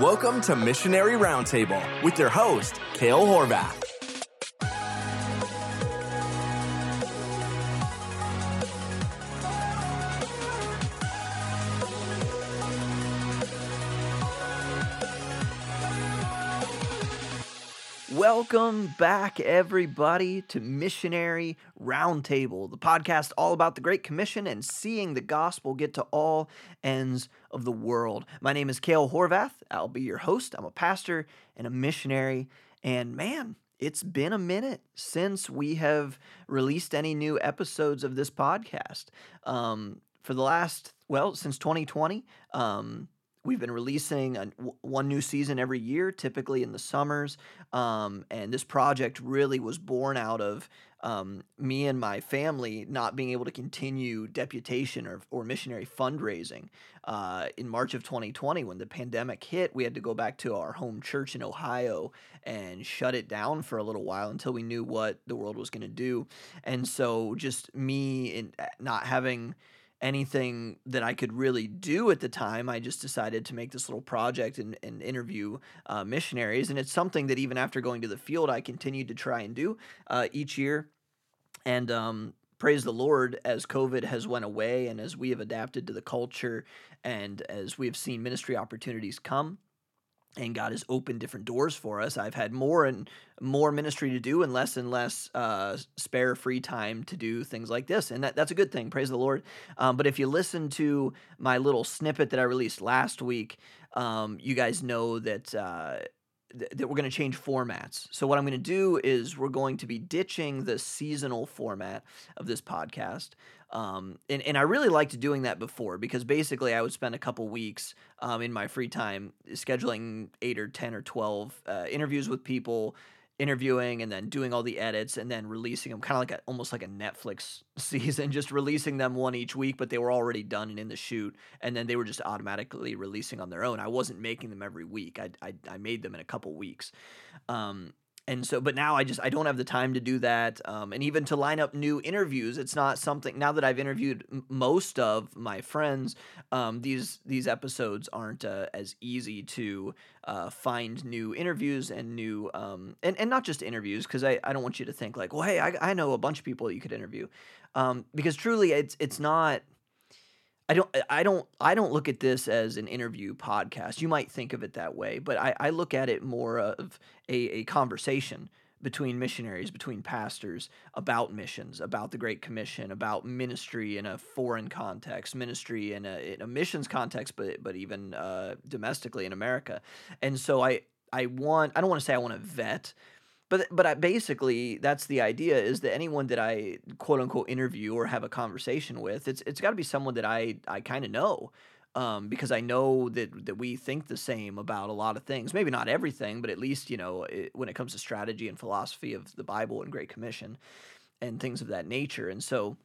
Welcome to Missionary Roundtable with your host, Kale Horvath. Welcome back, everybody, to Missionary Roundtable, the podcast all about the Great Commission and seeing the gospel get to all ends of the world. My name is Kale Horvath. I'll be your host. I'm a pastor and a missionary. And man, it's been a minute since we have released any new episodes of this podcast. Um, for the last, well, since 2020, um, We've been releasing a, one new season every year, typically in the summers. Um, and this project really was born out of um, me and my family not being able to continue deputation or, or missionary fundraising. Uh, in March of 2020, when the pandemic hit, we had to go back to our home church in Ohio and shut it down for a little while until we knew what the world was going to do. And so, just me in, not having anything that I could really do at the time. I just decided to make this little project and, and interview uh, missionaries. And it's something that even after going to the field, I continued to try and do uh, each year. And um, praise the Lord, as COVID has went away and as we have adapted to the culture and as we have seen ministry opportunities come, and God has opened different doors for us. I've had more and more ministry to do and less and less uh, spare free time to do things like this. And that, that's a good thing. Praise the Lord. Um, but if you listen to my little snippet that I released last week, um, you guys know that. Uh, that we're going to change formats. So what I'm going to do is we're going to be ditching the seasonal format of this podcast. Um, and, and I really liked doing that before because basically I would spend a couple weeks um, in my free time scheduling eight or 10 or 12 uh, interviews with people, interviewing and then doing all the edits and then releasing them kind of like a, almost like a Netflix season, just releasing them one each week, but they were already done and in the shoot. And then they were just automatically releasing on their own. I wasn't making them every week. I, I, I made them in a couple weeks. Um, and so but now i just i don't have the time to do that um, and even to line up new interviews it's not something now that i've interviewed m- most of my friends um, these these episodes aren't uh, as easy to uh, find new interviews and new um, and, and not just interviews because I, I don't want you to think like well hey I, I know a bunch of people you could interview um, because truly it's it's not I don't I don't I don't look at this as an interview podcast. You might think of it that way, but I, I look at it more of a, a conversation between missionaries, between pastors about missions, about the Great Commission, about ministry in a foreign context, ministry in a, in a missions context, but but even uh, domestically in America. And so I I want I don't want to say I want to vet but but I, basically that's the idea is that anyone that I quote unquote interview or have a conversation with it's it's got to be someone that I I kind of know um, because I know that that we think the same about a lot of things. Maybe not everything but at least you know it, when it comes to strategy and philosophy of the Bible and Great Commission and things of that nature. And so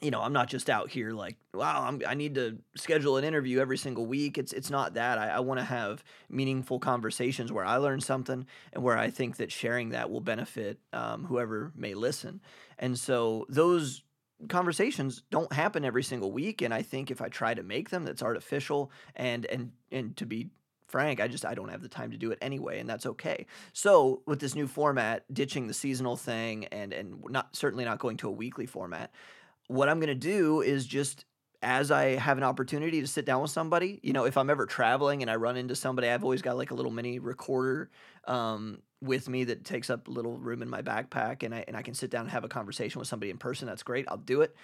you know, I'm not just out here like, wow, I'm, i need to schedule an interview every single week. It's it's not that. I, I want to have meaningful conversations where I learn something and where I think that sharing that will benefit um, whoever may listen. And so those conversations don't happen every single week. And I think if I try to make them, that's artificial. And and and to be frank, I just I don't have the time to do it anyway, and that's okay. So with this new format, ditching the seasonal thing and and not certainly not going to a weekly format what I'm going to do is just as I have an opportunity to sit down with somebody, you know, if I'm ever traveling and I run into somebody, I've always got like a little mini recorder um, with me that takes up a little room in my backpack, and I and I can sit down and have a conversation with somebody in person. That's great. I'll do it.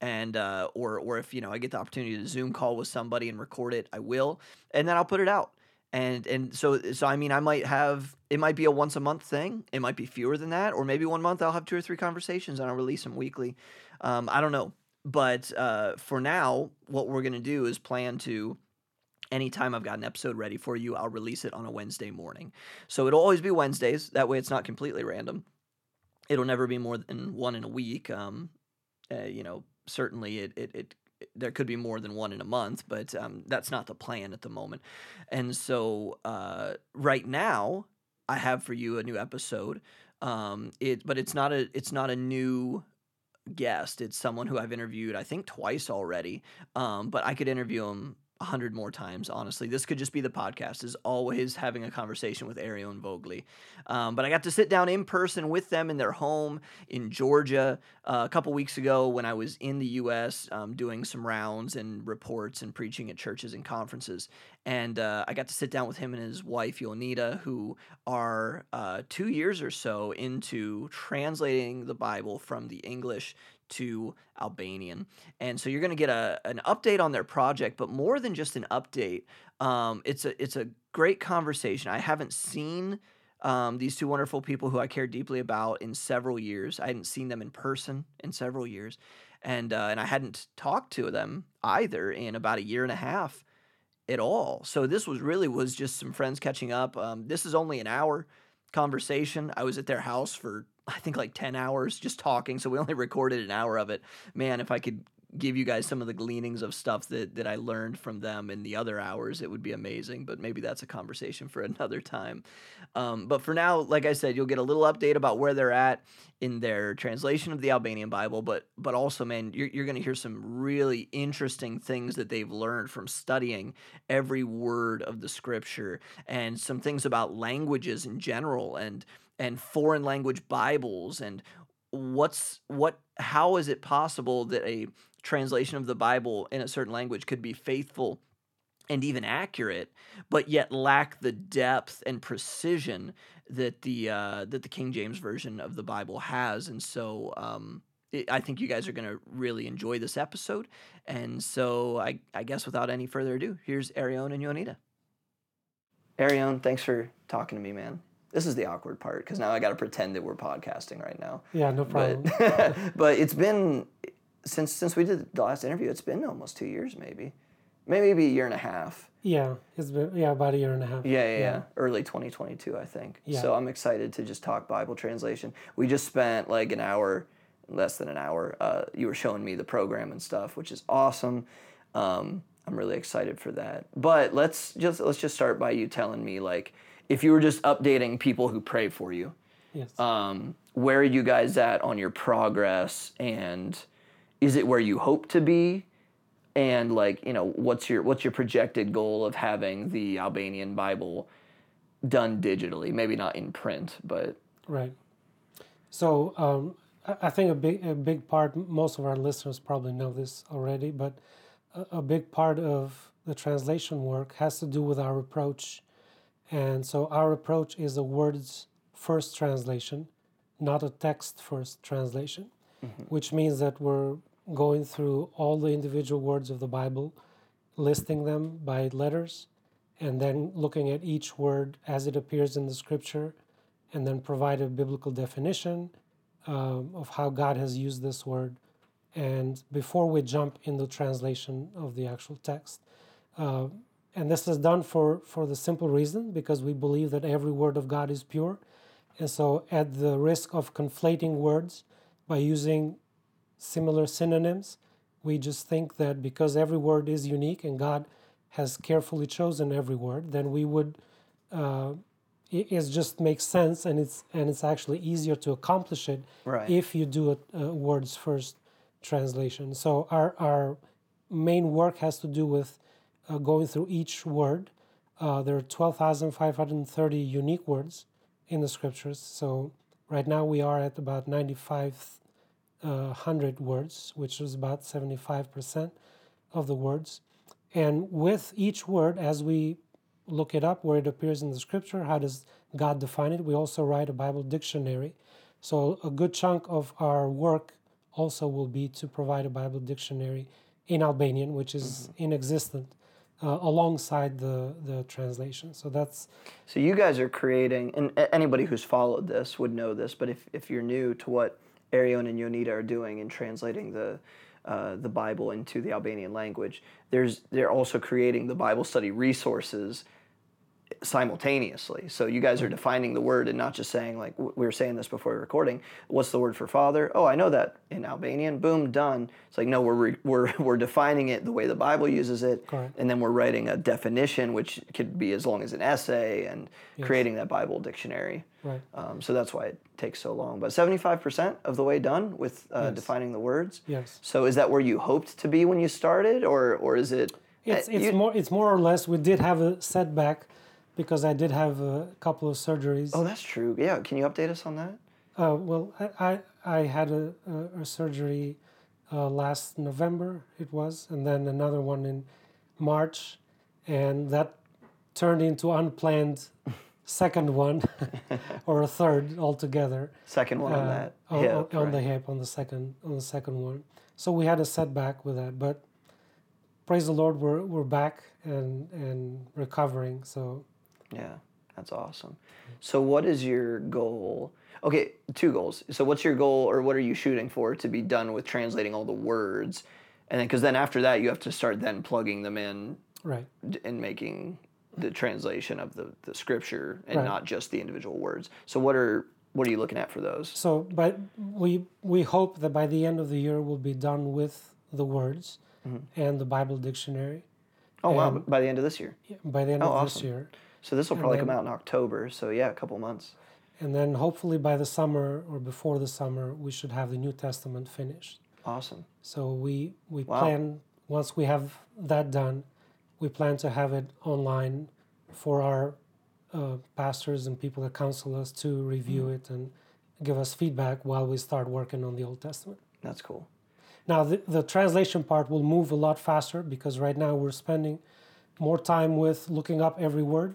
And uh, or or if you know I get the opportunity to Zoom call with somebody and record it, I will, and then I'll put it out. And and so so I mean I might have it might be a once a month thing. It might be fewer than that, or maybe one month I'll have two or three conversations and I'll release them weekly. Um, I don't know. But uh, for now, what we're going to do is plan to anytime I've got an episode ready for you, I'll release it on a Wednesday morning. So it'll always be Wednesdays. That way it's not completely random. It'll never be more than one in a week. Um, uh, you know, certainly it, it, it, there could be more than one in a month, but um, that's not the plan at the moment. And so uh, right now, I have for you a new episode. Um, it, but it's not a it's not a new guest. It's someone who I've interviewed, I think, twice already. Um, but I could interview him a hundred more times. Honestly, this could just be the podcast. Is always having a conversation with Erion Vogli, um, but I got to sit down in person with them in their home in Georgia uh, a couple weeks ago when I was in the U.S. Um, doing some rounds and reports and preaching at churches and conferences, and uh, I got to sit down with him and his wife Jonida, who are uh, two years or so into translating the Bible from the English to Albanian. And so you're going to get a, an update on their project, but more than just an update, um, it's a it's a great conversation. I haven't seen um, these two wonderful people who I care deeply about in several years. I hadn't seen them in person in several years, and uh, and I hadn't talked to them either in about a year and a half at all. So this was really was just some friends catching up. Um, this is only an hour conversation. I was at their house for I think like 10 hours just talking. So we only recorded an hour of it. Man, if I could give you guys some of the gleanings of stuff that, that I learned from them in the other hours, it would be amazing. But maybe that's a conversation for another time. Um, but for now, like I said, you'll get a little update about where they're at in their translation of the Albanian Bible. But but also, man, you're, you're going to hear some really interesting things that they've learned from studying every word of the scripture and some things about languages in general and and foreign language Bibles and what's what how is it possible that a translation of the Bible in a certain language could be faithful and even accurate, but yet lack the depth and precision that the uh, that the King James version of the Bible has. And so um, I think you guys are going to really enjoy this episode. And so I, I guess without any further ado, here's Erion and Jonida. Erion, thanks for talking to me, man. This is the awkward part because now I got to pretend that we're podcasting right now. Yeah, no problem. But, but it's been since since we did the last interview. It's been almost two years, maybe, maybe a year and a half. Yeah, it's been yeah about a year and a half. Yeah, yeah, yeah. early 2022, I think. Yeah. So I'm excited to just talk Bible translation. We just spent like an hour, less than an hour. Uh, you were showing me the program and stuff, which is awesome. Um, I'm really excited for that. But let's just let's just start by you telling me like if you were just updating people who pray for you, Yes. um, where are you guys at on your progress, and is it where you hope to be? And like, you know, what's your what's your projected goal of having the Albanian Bible done digitally? Maybe not in print, but Right. So um, I think a big a big part. Most of our listeners probably know this already, but a, a big part of the translation work has to do with our approach, and so our approach is a words first translation, not a text first translation, which means that we're going through all the individual words of the Bible, listing them by letters, and then looking at each word as it appears in the scripture and then provide a biblical definition um, of how God has used this word. And before we jump into translation of the actual text, uh, and this is done for, for the simple reason because we believe that every word of God is pure. And so, at the risk of conflating words by using similar synonyms, we just think that because every word is unique and God has carefully chosen every word, then we would uh, it, it just makes sense and it's and it's actually easier to accomplish it Right. if you do a, a words first translation. So our our main work has to do with uh, going through each word. Uh, there are twelve thousand five hundred and thirty unique words in the scriptures. So right now we are at about ninety five uh, words, which is about seventy five percent of the words. And with each word, as we look it up where it appears in the scripture, how does God define it? We also write a Bible dictionary. So a good chunk of our work also will be to provide a Bible dictionary in Albanian, which is inexistent, uh, alongside the, the translation. So that's So you guys are creating, and anybody who's followed this would know this. But if, if you're new to what Erion and Jonida are doing in translating the uh, the Bible into the Albanian language, there's they're also creating the Bible study resources simultaneously. So you guys are defining the word and not just saying like we were saying this before recording. What's the word for father? Oh, I know that in Albanian. Boom, done. It's like no, we're re- we're we're defining it the way the Bible uses it, Correct. and then we're writing a definition which could be as long as an essay and creating that Bible dictionary. right. Um, so that's why it takes so long. But seventy five percent of the way done with uh, defining the words. Yes. So is that where you hoped to be when you started, or or is it It's it's you- more it's more or less. We did have a setback because I did have a couple of surgeries. Oh, that's true. Yeah. Can you update us on that? Uh, well, I, I, I had a, a, a surgery uh, last November, it was, and then another one in March, and that turned into unplanned second one or a third altogether. Second one on uh, that on, hip. on- on the hip on the second on the second one. So we had a setback with that, but praise the Lord, we're we're back and and recovering. So Yeah, that's awesome. So, what is your goal? Okay, two goals. So, what's your goal, or what are you shooting for to be done with translating all the words? And then, because then after that, you have to start then plugging them in right. and making the translation of the, the scripture and Right. not just the individual words. So, what are what are you looking at for those? So, but we we hope that by the end of the year we'll be done with the words Mm-hmm. and the Bible dictionary Oh wow! By the end of this year. by the end Oh, of this year, So this will probably come out in October. So yeah, a couple months. and then hopefully by the summer or before the summer we should have the New Testament finished. Awesome. So we we Wow. plan once we have that done, we plan to have it online for our uh, pastors and people that counsel us to review Mm-hmm. it and give us feedback while we start working on the Old Testament. That's cool. Now the, the translation part will move a lot faster because right now we're spending more time with looking up every word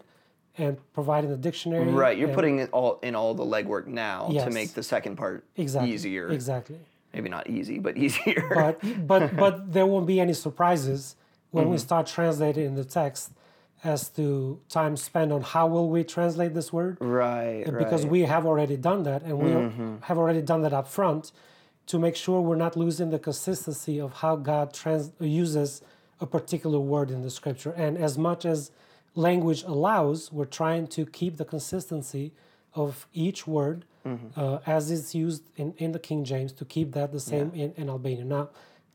and providing the dictionary. Right, you're putting it all in all the legwork now to make the second part exactly, easier. Exactly. Maybe not easy, but easier. but but but there won't be any surprises when Mm-hmm. we start translating the text as to time spent on how will we translate this word right, because right. we have already done that and we have already done that up front to make sure we're not losing the consistency of how God trans- uses a particular word in the scripture and as much as language allows we're trying to keep the consistency of each word mm-hmm. uh, as it's used in, in the King James to keep that the same in, in Albanian. Now,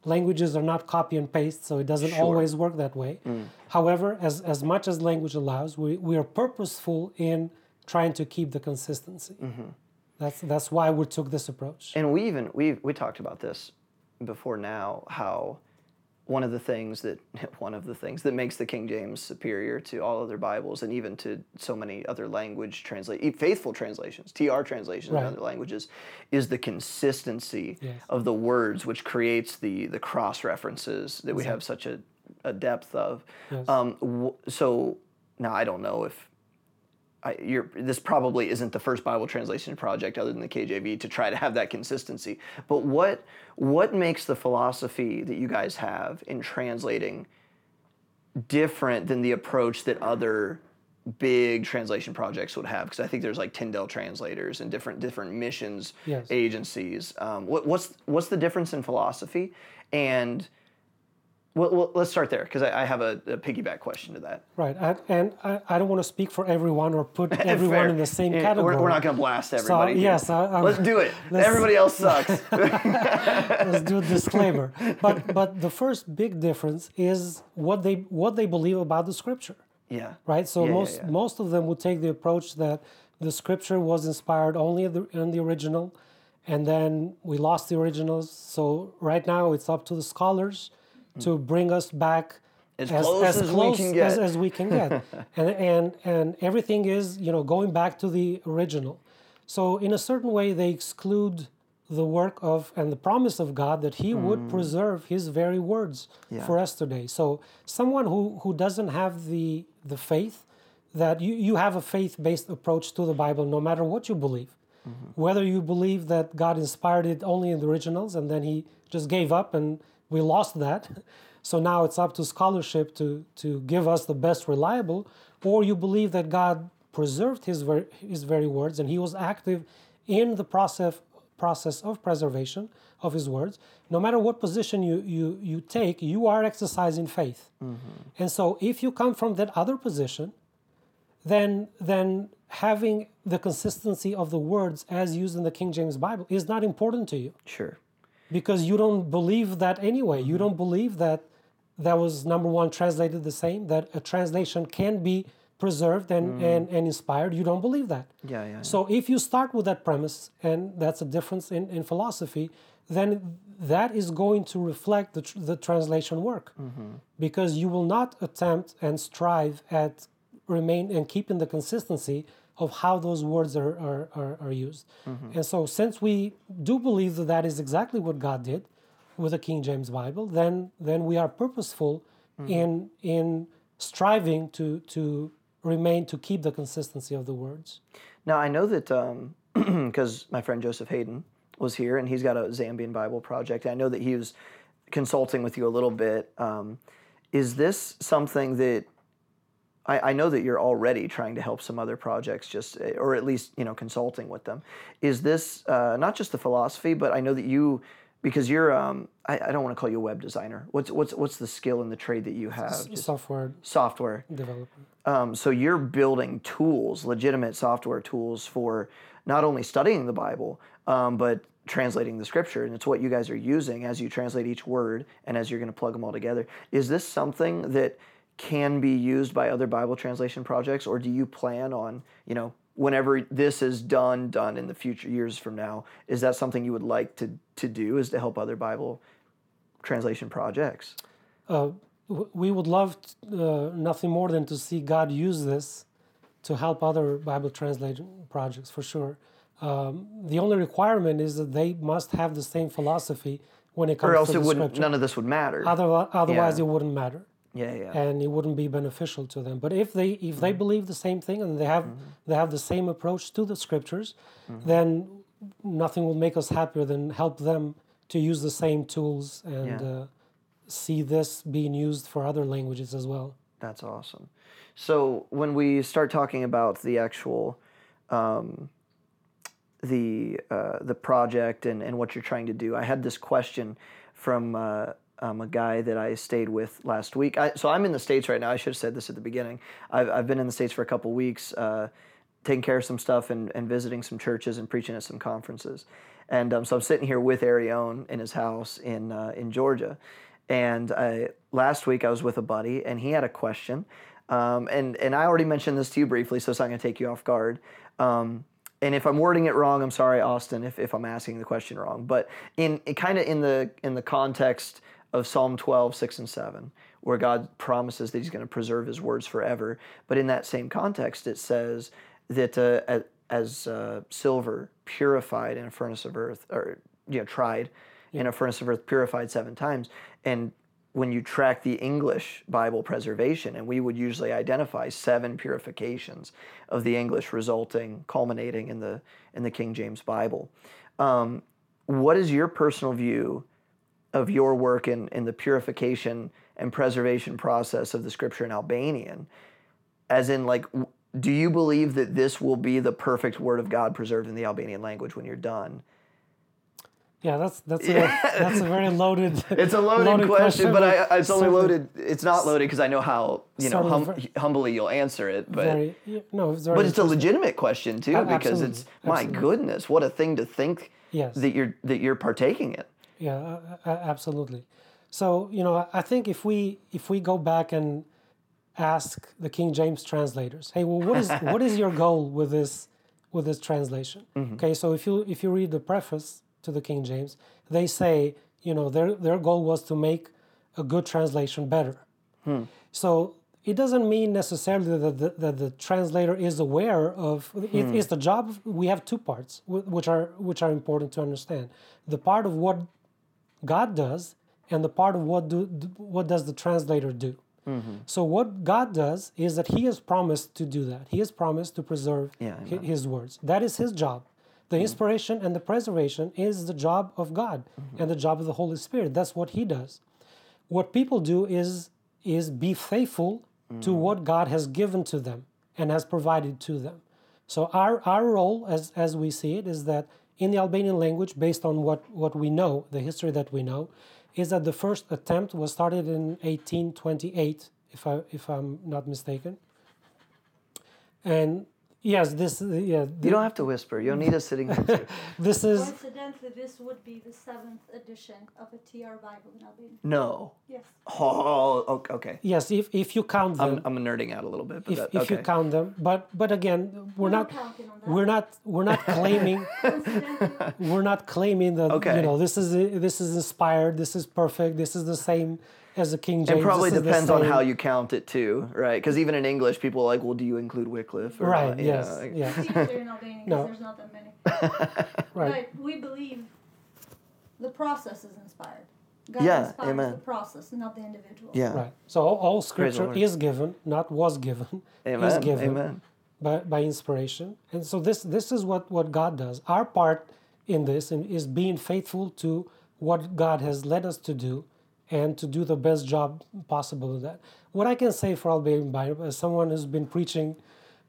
languages are not copy and paste, so it doesn't always work that way. Mm. However, as, as much as language allows, we, we are purposeful in trying to keep the consistency. Mm-hmm. That's, that's why we took this approach. And we even we we talked about this before now how one of the things that one of the things that makes the King James superior to all other Bibles and even to so many other language translate faithful translations, TR translations in other languages, is the consistency Yes. of the words, which creates the the cross references that we have such a, a depth of. Yes. Um, w- so now I don't know if I, this probably isn't the first Bible translation project other than the KJV to try to have that consistency. But what what makes the philosophy that you guys have in translating different than the approach that other big translation projects would have? Because I think there's like Tyndale translators and different different missions Yes. agencies. Um, what, what's what's the difference in philosophy? And well, well, let's start there because I, I have a, a piggyback question to that. Right, I, and I, I don't want to speak for everyone or put everyone in the same Yeah, category. We're, we're not going to blast everybody. here. yes, I- let's do it. let's- Everybody else sucks. Let's do a disclaimer. But but the first big difference is what they what they believe about the scripture. yeah. right? So yeah, most yeah. most of them would take the approach that the scripture was inspired only in the, in the original, and then we lost the originals. So right now it's up to the scholars to bring us back As close as we close can as, get. as we can get, and and and everything is you know going back to the original. So in a certain way, they exclude the work of and the promise of God that He Hmm. would preserve His very words for us today. So someone who who doesn't have the the faith that you, you have a faith-based approach to the Bible no matter what you believe. Mm-hmm. Whether you believe that God inspired it only in the originals and then he just gave up and we lost that. So now it's up to scholarship to, to give us the best reliable, or you believe that God preserved his, ver- his very words and he was active in the process, process of preservation of his words. No matter what position you, you, you take, you are exercising faith. Mm-hmm. And so if you come from that other position, then then having the consistency of the words as used in the King James Bible is not important to you Sure. Because you don't believe that anyway. You mm-hmm. don't believe that that was number one translated the same, that a translation can be preserved and, mm-hmm. and, and inspired. You don't believe that. Yeah, yeah, yeah. So if you start with that premise, and that's a difference in, in philosophy, then that is going to reflect the, tr- the translation work mm-hmm. because you will not attempt and strive at remain and keeping the consistency of how those words are, are, are, are used. Mm-hmm. And so, since we do believe that that is exactly what God did with the King James Bible, then, then we are purposeful mm-hmm. in, in striving to, to remain, to keep the consistency of the words. Now I know that um, because my friend Joseph Hayden was here, and he's got a Zambian Bible project. I know that he was consulting with you a little bit. Um, is this something that I, I know that you're already trying to help some other projects, just uh, or at least you know consulting with them? Is this uh, not just the philosophy, but I know that you because you're um, I, I don't want to call you a web designer. What's what's what's the skill and the trade that you have? Just Software software. development. Um, so you're building tools, legitimate software tools for not only studying the Bible, um, but translating the scripture. And it's what you guys are using as you translate each word and as you're going to plug them all together. Is this something that can be used by other Bible translation projects, or do you plan on, you know, whenever this is done, done in the future years from now, is that something you would like to to do? Is to help other Bible translation projects? uh, we would love t- uh, nothing more than to see God use this to help other Bible translation projects for sure. Um, the only requirement is that they must have the same philosophy when it comes Or else to it wouldn't. scripture. None of this would matter. Otherwise, otherwise Yeah. it wouldn't matter yeah, yeah. and it wouldn't be beneficial to them. But if they if they believe the same thing and they have they have the same approach to the scriptures, then nothing will make us happier than help them to use the same tools and Yeah. uh, see this being used for other languages as well. That's awesome. So when we start talking about the actual, um, the uh, the project and, and what you're trying to do, I had this question from uh, um, a guy that I stayed with last week. I, so I'm in the states right now. I should have said this at the beginning. I've, I've been in the states for a couple weeks, uh, taking care of some stuff and, and visiting some churches and preaching at some conferences. And um, so I'm sitting here with Erion in his house in uh, in Georgia. And I, last week I was with a buddy, and he had a question. Um, and and I already mentioned this to you briefly, so it's not going to take you off guard. Um, and if I'm wording it wrong, I'm sorry, Austin, if, if I'm asking the question wrong. But in kind of in the in the context of Psalm 12, 6 and 7, where God promises that He's going to preserve His words forever. But in that same context, it says that uh, as, uh, silver purified in a furnace of earth, or you know, tried in a furnace of earth, purified seven times, and when you track the English Bible preservation, and we would usually identify seven purifications of the English, resulting, culminating in the in the King James Bible. Um, what is your personal view of your work in, in the purification and preservation process of the Scripture in Albanian? As in, like, do you believe that this will be the perfect Word of God preserved in the Albanian language when you're done? Yeah, that's that's a, that's a very loaded. It's a loaded, question, but I, it's only loaded. It's not loaded because I know how you know hum, humbly you'll answer it. But Very, no, it's but it's a legitimate question too because absolutely, it's my absolutely. goodness, what a thing to think Yes. that you're that you're partaking in. Yeah, absolutely. So you know, I- think if we if we go back and ask the King James translators, hey, well, what is what is your goal with this with this translation? Mm-hmm. Okay, so if you if you read the preface to the King James, they say you know their their goal was to make a good translation better. Hmm. So it doesn't mean necessarily that the, that the translator is aware of it, hmm. it's the job. of- We have two parts which are which are important to understand. The part of what God does and the part of what do what does the translator do. Mm-hmm. So what God does is that He has promised to do that. He has promised to preserve Yeah, His words. That is His job. The mm-hmm. inspiration and the preservation is the job of God mm-hmm. and the job of the Holy Spirit. That's what He does. What people do is is be faithful to what God has given to them and has provided to them. So our our role, as as we see it, is that in the Albanian language, based on what what we know, the history that we know, is that the first attempt was started in 1828, if I if I'm not mistaken. And Yes, this uh, yeah. You don't have to whisper. You don't need a sitting next to you. This is Coincidentally, this would be the seventh edition of a TR Bible in Albania. No. Yes. Oh, okay. yes. If if you count them, I'm, I'm nerding out a little bit, but if, that, if you count them, but but again, we're We're not counting on that. we're not we're not claiming we're not claiming that Okay. you know this is this is inspired, this is perfect, this is the same as the King James. It probably this is the depends on how you count it too, right? Because even in English, people are like, well, do you include Wycliffe? Or Right. not? You Yes. know, like- Yes. it's easier in Albania because No. there's not that many. Right. But we believe the process is inspired. God Yeah, inspires amen. the process, not the individual. Yeah. Right. So all, all scripture is given, not was given, amen. is Amen. given Amen. by, by inspiration. And so this this is what, what God does. Our part in this in- is being faithful to what God has led us to do and to do the best job possible with that. What I can say for Albanian Bible, as someone who's been preaching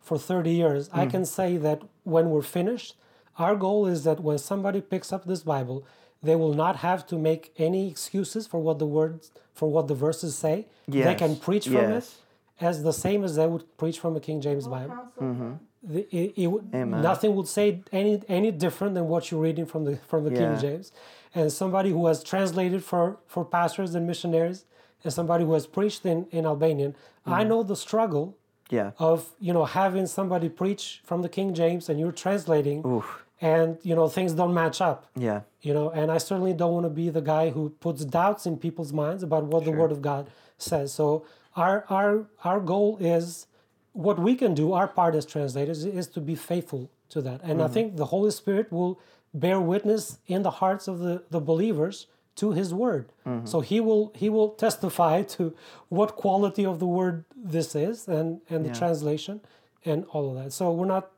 for 30 years, I can say that when we're finished, our goal is that when somebody picks up this Bible, they will not have to make any excuses for what the words for what the verses say. Yes. They can preach from yes. it as the same as they would preach from a King James Bible. Mm-hmm. The- it, it nothing would say any any different than what you're reading from the from the Yeah. King James. And somebody who has translated for for pastors and missionaries, and somebody who has preached in in Albanian, I Mm-hmm. know the struggle Yeah. of you know having somebody preach from the King James and you're translating, and you know things don't match up. Yeah. You know, and I certainly don't want to be the guy who puts doubts in people's minds about what the Word of God says. So our our our goal is what we can do. Our part as translators is to be faithful to that, and I mm-hmm. think the Holy Spirit will bear witness in the hearts of the the believers to His Word. So He will He will testify to what quality of the Word this is, and and the translation, and all of that. So we're not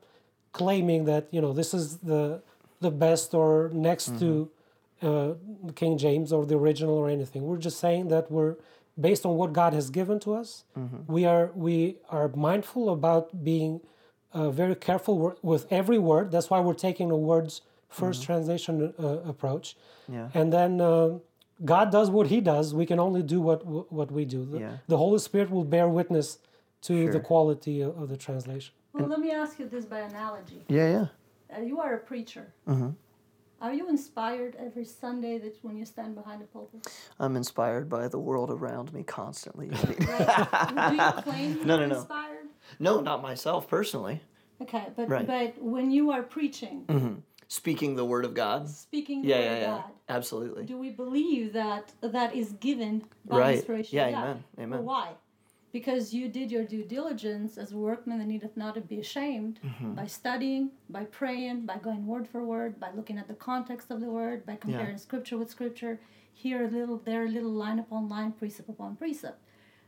claiming that you know this is the the best or next to uh, King James or the original or anything. We're just saying that we're based on what God has given to us. We are we are mindful about being uh, very careful with every word. That's why we're taking the words 1st translation uh, approach. Yeah. And then uh, God does what He does. We can only do what what we do. The, Yeah. the Holy Spirit will bear witness to the quality of, of the translation. Well, let me ask you this by analogy. Yeah. Yeah. Uh, you are a preacher. Mm-hmm. Are you inspired every Sunday that when you stand behind the pulpit? I'm inspired by the world around me constantly. Right? Do you claim No, you're no, no. inspired? no, not myself personally. Okay, but Right. but when you are preaching, Speaking the word of God. speaking the Yeah. word Yeah. of Yeah. God, Absolutely. do we believe that that is given by Right. inspiration? Yeah, of God? amen, amen. Why? Because you did your due diligence as a workman that needeth not to be ashamed Mm-hmm. by studying, by praying, by going word for word, by looking at the context of the word, by comparing scripture with scripture, here a little, there a little, line upon line, precept upon precept.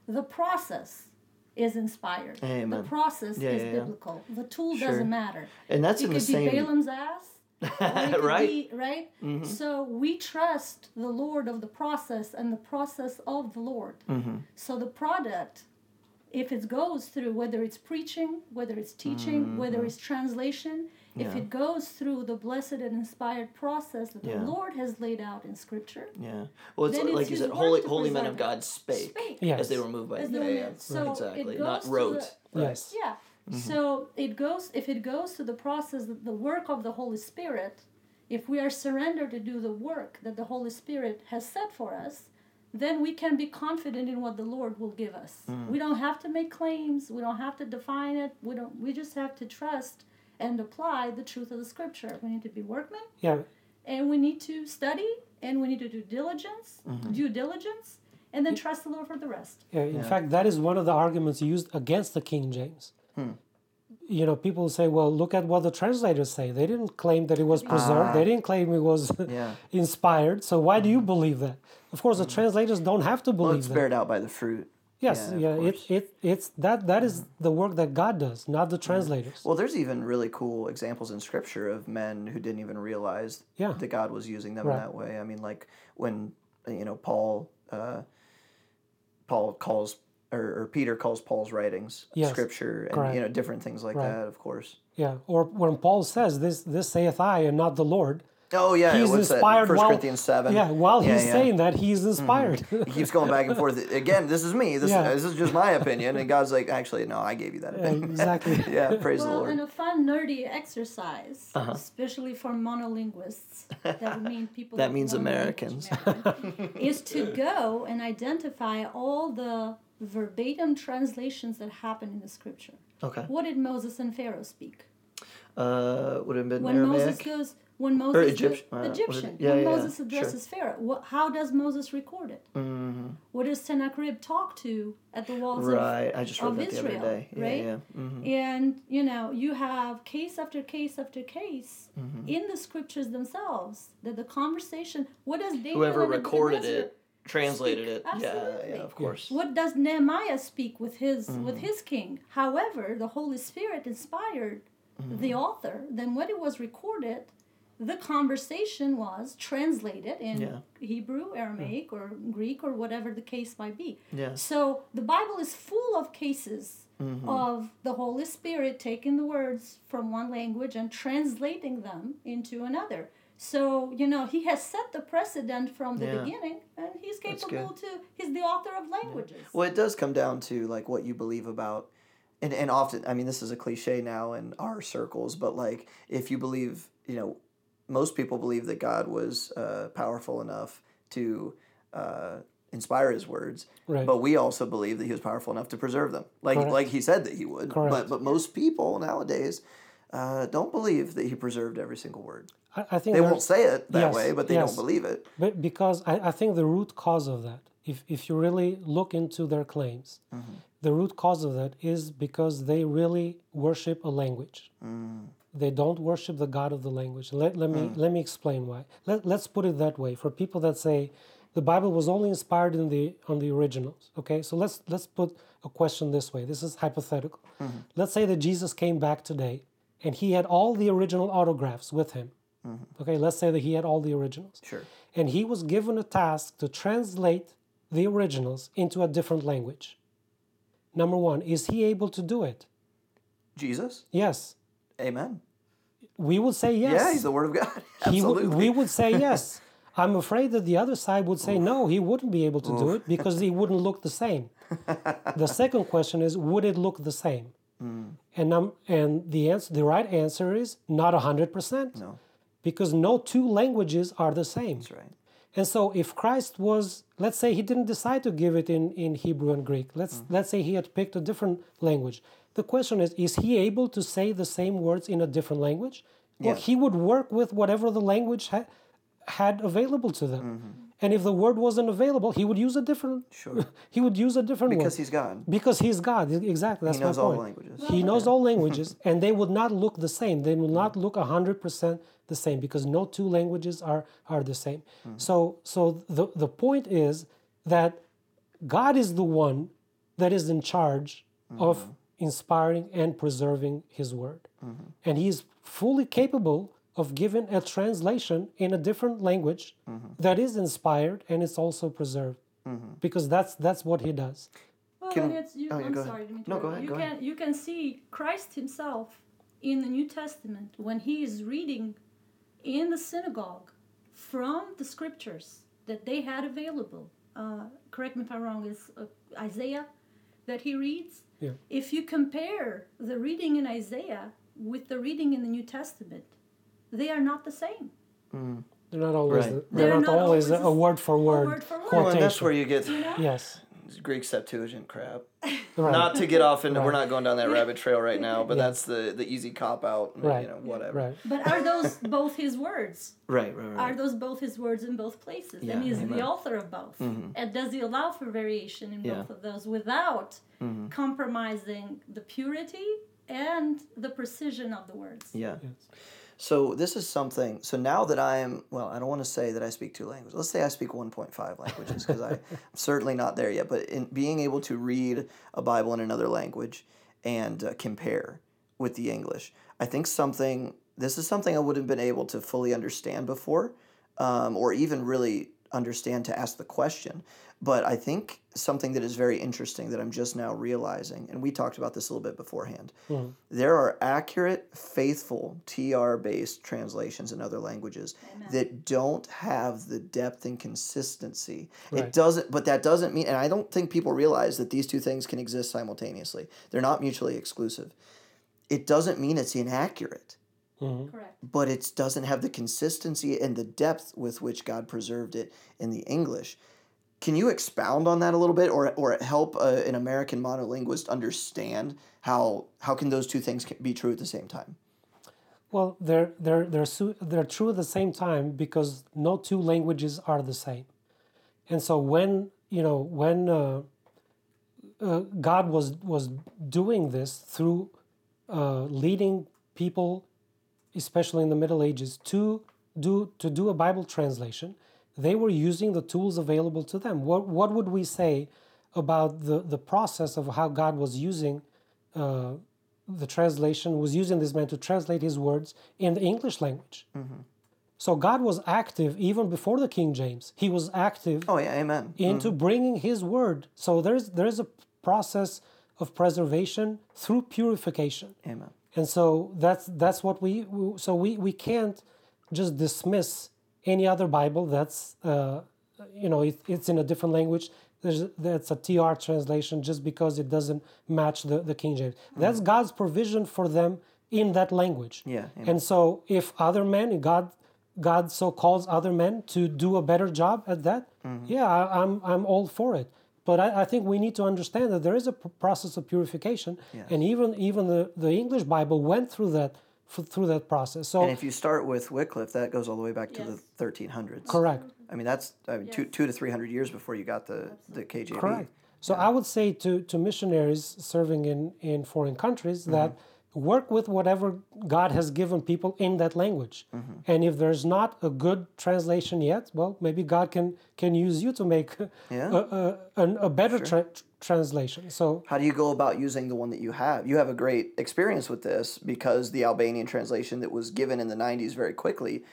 The process is inspired. Amen. The process Yeah, is yeah, yeah. biblical. The tool Sure. doesn't matter. And that's it in could the be same. Balaam's ass. or it could Right. be- right? Mhm. So we trust the Lord of the process and the process of the Lord. Mm-hmm. So the product, if it goes through whether it's preaching, whether it's teaching, whether it's translation, if Mm-hmm. It goes through the blessed and inspired process that Yeah. the Lord has laid out in Scripture, Yeah. Well, it's like, like you said, holy, holy men of. God spake, Spake. Yes. as they were moved by As yeah, they were yeah, moved. So it exactly, goes not to wrote. the- Yes. Yeah. Mm-hmm. So it goes if it goes to the process, the the work of the Holy Spirit. If we are surrendered to do the work that the Holy Spirit has set for us, then we can be confident in what the Lord will give us. Mm. We don't have to make claims. We don't have to define it. We don't. We just have to trust and apply the truth of the Scripture. We need to be workmen, Yeah. and we need to study, and we need to do diligence, mm-hmm. due diligence, and then trust the Lord for the rest. Yeah, in Yeah. fact, that is one of the arguments used against the King James. You know, people say, well, look at what the translators say. They didn't claim that it was ah. preserved, they didn't claim it was Yeah. inspired. So why do you mm-hmm. believe that? Of course, the mm-hmm. translators don't have to Well, believe it's that. bared out by the fruit. Yes, Yeah, yeah, it, it, it's that that is mm-hmm. the work that God does, not the translators. Well, there's even really cool examples in Scripture of men who didn't even realize Yeah. that God was using them Right. in that way. I mean, like when you know Paul, uh, Paul calls or, or Peter calls Paul's writings Yes. Scripture, and Correct. you know different things like Right. that. Of course. Yeah, or when Paul says, "This this saith I, and not the Lord," Oh yeah, he's what's that? inspired. First while, Corinthians seven. Yeah, while Yeah, he's yeah. saying that, he's inspired. He keeps going back and forth. Again, this is me. This, Yeah. this is just my opinion. And God's like, actually, no, I gave you that Yeah, opinion. exactly. yeah, praise the Well, Lord. and a fun nerdy exercise, Uh-huh. especially for monolinguists, that would mean people That that means Americans. American, is to go and identify all the verbatim translations that happen in the scripture. Okay. What did Moses and Pharaoh speak? Uh, would have been When Aramaic. Moses goes, when Moses the- uh, what is it? Egyptian, Yeah, when yeah, Moses sure. addresses Pharaoh, what, how does Moses record it? Mm-hmm. What does Sennacherib talk to at the walls of Right. I just read of that the Israel, other day. Yeah, right? yeah. hmm And you know, you have case after case after case Mm-hmm. in the scriptures themselves that the conversation. What does David Whoever recorded it, translated speak. it. Yeah, Absolutely. yeah, of course. What does Nehemiah speak with his Mm-hmm. with his king? However, the Holy Spirit inspired the Mm-hmm. author. Then when it was recorded, the conversation was translated in Yeah. Hebrew, Aramaic, or Greek, or whatever the case might be. Yeah. So the Bible is full of cases Mm-hmm. of the Holy Spirit taking the words from one language and translating them into another. So, you know, he has set the precedent from the Yeah. beginning and he's capable to he's the author of languages. Well, it does come down to like what you believe about, and and often I mean this is a cliche now in our circles, but like if you believe, you know, most people believe that God was uh, powerful enough to uh, inspire His words, Right. but we also believe that He was powerful enough to preserve them, like Correct. like He said that He would. But but most people nowadays. Uh, don't believe that he preserved every single word. I, I think They won't say it that Yes, way, but they yes. don't believe it. But because I, I think the root cause of that, if, if you really look into their claims, Mm-hmm. the root cause of that is because they really worship a language. Mm. They don't worship the God of the language. Let, let me let me explain why. Let, let's put it that way. For people that say the Bible was only inspired in the on the originals. Okay, so let's let's put a question this way. This is hypothetical. Let's say that Jesus came back today and he had all the original autographs with him. Mm-hmm. Okay, let's say that he had all the originals Sure. and he was given a task to translate the originals into a different language. Number one, is he able to do it? Jesus, Yes. Amen. We would say yes. Yeah, he's the Word of God. He would- Absolutely. we would say yes. I'm afraid that the other side would say no, he wouldn't be able to do it because he wouldn't look the same. the second question is, would it look the same? Hmm. And um, and the answer, the right answer is not hundred percent. No. Because no two languages are the same. That's right. And so if Christ was, let's say he didn't decide to give it in, in Hebrew and Greek, let's Mm-hmm. let's say he had picked a different language. The question is, is he able to say the same words in a different language? Well, Yeah. he would work with whatever the language ha- had available to them. Mm-hmm. And if the word wasn't available, he would use a different Sure. he would use a different Because word. he's God. Because he's God. Exactly. That's He knows my all languages. He knows all languages, and they would not look the same. They will not look hundred percent the same because no two languages are are the same. Hmm. So so the the point is that God is the one that is in charge mm-hmm. of inspiring and preserving His word, mm-hmm. and He is fully capable of giving a translation in a different language that is inspired and it's also preserved because that's that's what He does. Well, Can- it's, you, oh, yeah, I'm sorry No, go ahead, You go can ahead. you can see Christ Himself in the New Testament when He is reading in the synagogue from the scriptures that they had available. Uh, correct me if I'm wrong. Is uh, Isaiah that he reads? Yeah. If you compare the reading in Isaiah with the reading in the New Testament, they are not the same. They're not always Right. the- they're, They're not, not always, always a, word for word, word for word. Well, quotation. and that's where you get yes. Greek Septuagint crap. Right. Not to get off into, we're not going down that rabbit trail right now, but Yeah. that's the the easy cop out. right. You know, whatever. Right. But are those both His words? Right. Right. right. Are those both his words in both places? Yeah, and he's amen. the author of both. Mm. And does he allow for variation in Yeah. both of those without compromising the purity and the precision of the words? Yeah. Yes. So this is something. So now that I am, well, I don't want to say that I speak two languages. Let's say I speak 1.5 languages because I'm certainly not there yet. But in being able to read a Bible in another language and uh, compare with the English, I think something. This is something I wouldn't have been able to fully understand before, um, or even really understand to ask the question. But I think something that is very interesting that I'm just now realizing, and we talked about this a little bit beforehand, Mhm. there are accurate, faithful TR based translations in other languages that don't have the depth and consistency. It doesn't, but that doesn't mean, and I don't think people realize that these two things can exist simultaneously. They're not mutually exclusive. It doesn't mean it's inaccurate Mhm. Correct. but it doesn't have the consistency and the depth with which God preserved it in the English. Can you expound on that a little bit, or or help uh, an American monolinguist understand how how can those two things be true at the same time? Well, they're they're they're su- they're true at the same time because no two languages are the same, and so when you know when uh, uh, God was was doing this through uh, leading people, especially in the Middle Ages, to do to do a Bible translation, they were using the tools available to them. What what would we say about the the process of how God was using? Uh, the translation was using this man to translate his words in the English language. So God was active even before the King James. He was active Oh yeah, Amen. into bringing His word. So there's there's a process of preservation through purification, Amen. And so that's that's what we so we we can't just dismiss any other Bible that's uh, you know it, it's in a different language. There's, that's a TR translation just because it doesn't match the, the King James. That's God's provision for them in that language. Yeah, amen. And so if other men, God God so calls other men to do a better job at that, yeah, I, I'm I'm all for it. But I, I think we need to understand that there is a p- process of purification, and even even the, the English Bible went through that f- through that process. So And if you start with Wycliffe, that goes all the way back to the 1300s. correct, I mean, that's I mean, two Yes. two to three hundred years before you got the the KJV. correct. So I would say to to missionaries serving in in foreign countries that mm-hmm. Work with whatever God has given people in that language. Mm-hmm. And if there's not a good translation yet, well, maybe God can can use you to make Yeah. a, a, a better tra- translation. So How do you go about using the one that you have? You have a great experience with this because the Albanian translation that was given in the 90s very quickly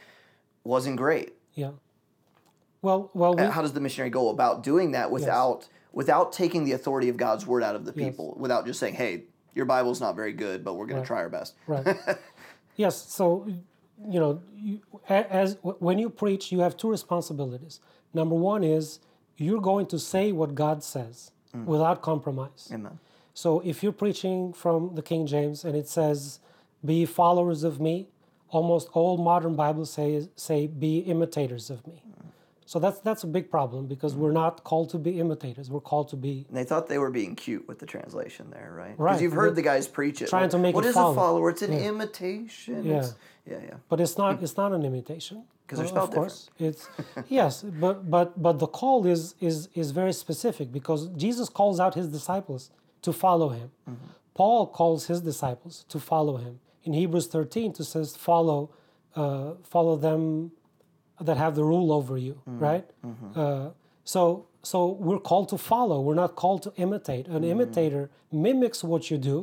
wasn't great. yeah. Well, well, we, How does the missionary go about doing that without without taking the authority of God's word out of the people, without just saying, "Hey, your Bible's not very good, but we're going to try our best." Right. yes. So, you know, you, as when you preach, you have two responsibilities. Number one is you're going to say what God says mm. without compromise. Amen. So, if you're preaching from the King James and it says, "Be followers of me," almost all modern Bibles say say, "Be imitators of me." Mm. So that's that's a big problem because we're not called to be imitators. We're called to be And they thought they were being cute with the translation there, right? Right. Because you've heard the guys preach it. trying like, to make What it is follow." a follower? It's an imitation. Yeah. It's- yeah, yeah. but it's not it's not an imitation 'Cause they're of spelled course it's yes but but but the call is is is very specific because jesus calls out his disciples to follow him Mm-hmm. paul calls his disciples to follow him in hebrews 13 it says follow uh, follow them that have the rule over you Mm-hmm. right uh, so so we're called to follow we're not called to imitate Mm-hmm. an imitator mimics what you do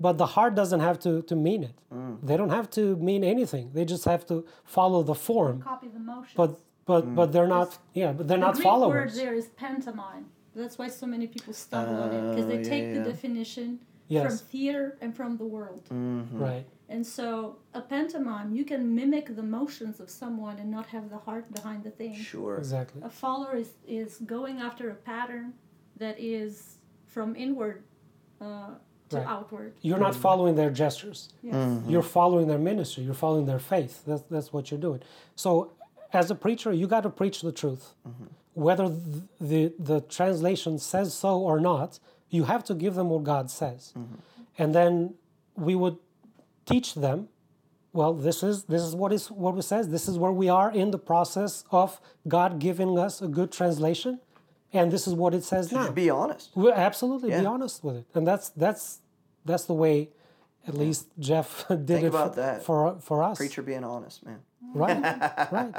but the heart doesn't have to, to mean it Mm. they don't have to mean anything they just have to follow the form Copy the motions. but but Mm. but they're not yeah but they're the not Greek word there is pantomime. That's why so many people stumble on it because they Oh, take yeah, the definition Yes. from theater and from the world. Mm-hmm. right And so a pantomime, you can mimic the motions of someone and not have the heart behind the thing. Sure. exactly A follower is, is going after a pattern that is from inward uh, to Right. outward. you're not following their gestures Yes. Mm-hmm. you're following their ministry you're following their faith that's, that's what you're doing so as a preacher you got to preach the truth Mm-hmm. whether th- the the translation says so or not you have to give them what god says Mm-hmm. and then we would teach them well this is this is what is what it says this is where we are in the process of god giving us a good translation and this is what it says now be honest. we absolutely be honest with it, and that's that's that's the way, at least Jeff did Think it about for, that. for for us. Preacher being honest, man. Right, right.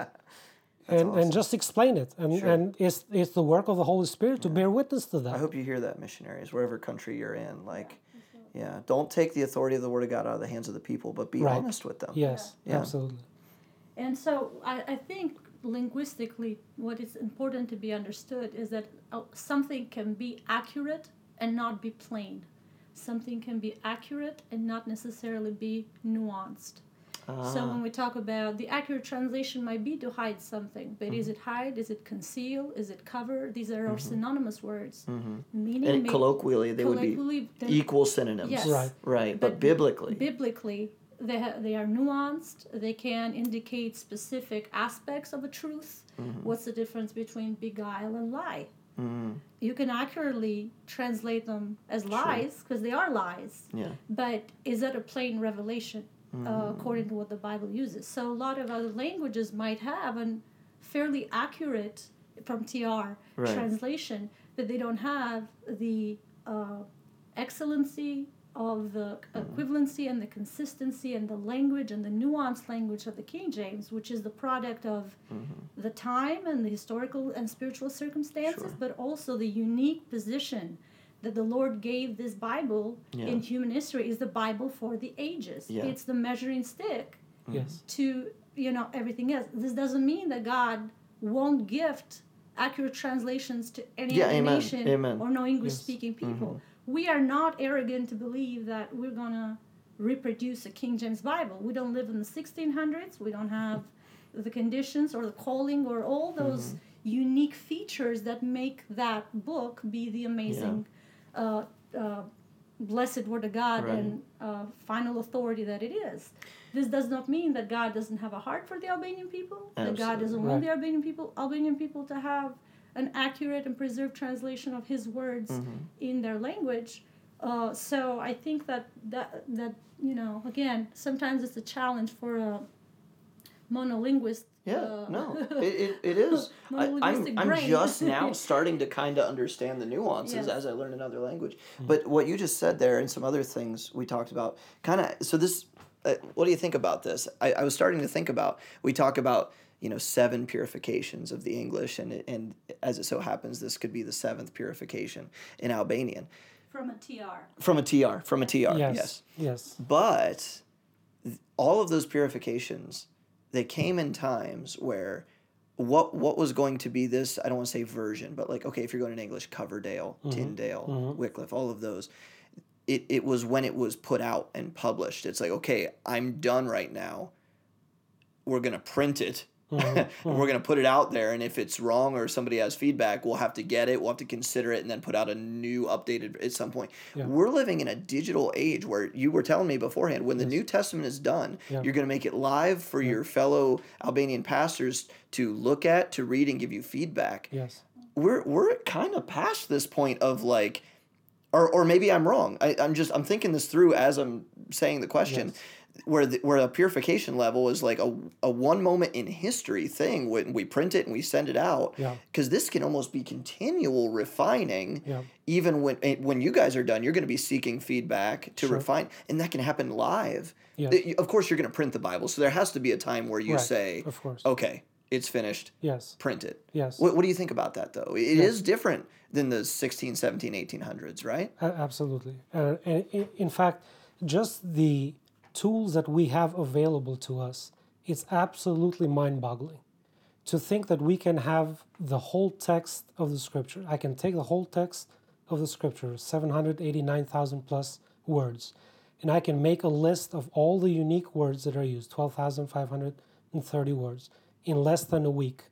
And and just explain it, and and it's it's the work of the Holy Spirit to bear witness to that. I hope you hear that, missionaries, wherever country you're in. Like, yeah, don't take the authority of the Word of God out of the hands of the people, but be Right. honest with them. Yes, Yeah. absolutely. And so I, I think linguistically, what is important to be understood is that uh, something can be accurate and not be plain. Something can be accurate and not necessarily be nuanced. So when we talk about the accurate translation might be to hide something, but is it hide? Is it conceal? Is it cover? These are all synonymous words. Meaning And colloquially, they would be they- equal synonyms. Yes. Right. Right. But, But biblically. biblically they, ha- they are nuanced they can indicate specific aspects of a truth Mm-hmm. what's the difference between beguile and lie Mm-hmm. you can accurately translate them as lies because they are lies yeah. but is that a plain revelation Mm-hmm. uh, according to what the bible uses so a lot of other languages might have a fairly accurate from tr Right. translation but they don't have the uh, excellency of the equivalency and the consistency and the language and the nuanced language of the king james which is the product of Mm-hmm. the time and the historical and spiritual circumstances Sure. but also the unique position that the Lord gave this Bible Yeah. in human history is the Bible for the ages. Yeah. It's the measuring stick Yes. to you know everything else. This doesn't mean that God won't gift accurate translations to any Yeah, other amen, nation amen. or no English speaking Mm-hmm. people. We are not arrogant to believe that we're gonna reproduce a King James Bible. We don't live in the 1600s. We don't have the conditions or the calling or all those Mm-hmm. unique features that make that book be the amazing, uh, uh, blessed word of God Right. and uh, final authority that it is. This does not mean that God doesn't have a heart for the Albanian people. That God doesn't want the Albanian people, Albanian people to have an accurate and preserved translation of His words Mm-hmm. in their language. Uh, so I think that that that you know again sometimes it's a challenge for a monolinguist. Yeah, uh, no, it, it, it is. I, I'm, I'm just now starting to kind of understand the nuances Yes. as I learn another language. But what you just said there and some other things we talked about, kind of, so this, uh, what do you think about this? I, I was starting to think about, we talk about, you know, seven purifications of the English, and, it- and as it so happens, this could be the seventh purification in Albanian. from a TR. From a TR, from a TR, Yes. yes. Yes. But th- all of those purifications, they came in times where what what was going to be this, I don't want to say version, but like, okay, if you're going in English, Coverdale, mm-hmm. Tyndale, mm-hmm. Wycliffe, all of those, it, it was when it was put out and published. It's like, okay, I'm done right now. We're going to print it. Mm-hmm. and we're going to put it out there. And if it's wrong or somebody has feedback, we'll have to get it. We'll have to consider it and then put out a new updated at some point. We're living in a digital age where you were telling me beforehand when the New Testament is done, Yeah. you're going to make it live for your fellow Albanian pastors to look at, to read, and give you feedback Yes. we're we're kind of past this point of like or or maybe I'm wrong. I, I'm just I'm thinking this through as I'm saying the question. Where the, where a purification level is like a, a one moment in history thing when we print it and we send it out Yeah. because this can almost be continual refining Yeah. even when eh, when you guys are done you're going to be seeking feedback to Sure. refine and that can happen live Yes. Eh, of course you're going to print the bible so there has to be a time where you Right. say Of course. okay it's finished Yes. print it Yes. what, what do you think about that, though? It is Yes. different than the 16, 17, 1800s, right? A- Absolutely. Uh, in fact, just the tools that we have available to us, it's absolutely mind boggling to think that we can have the whole text of the scripture. I can take the whole text of the scripture, 789,000 plus words, and I can make a list of all the unique words that are used, 12,530 words, in less than a week.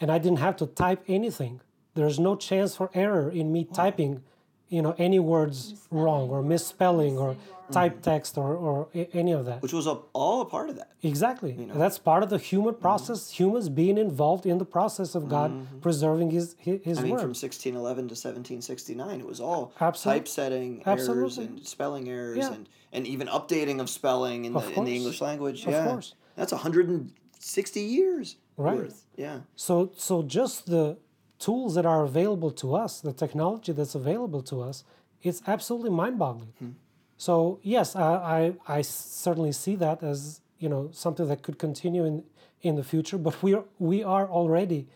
And I didn't have to type anything. There's no chance for error in me typing, you know, any words wrong or misspelling or type text or, or any of that. Which was a, all a part of that. Exactly. That's part of the human Mm-hmm. process, humans being involved in the process of God preserving his his, his I mean, word. from 1611 to 1769, it was all Absolute- typesetting errors and spelling errors Yeah. and, and even updating of spelling in, Of the, in the English language. Of yeah. course. That's 160 years Right. worth. Yeah. So so just the tools that are available to us, the technology that's available to us, it's absolutely mind-boggling. Hmm. So yes, I, I I certainly see that as you know something that could continue in in the future. But we are we are already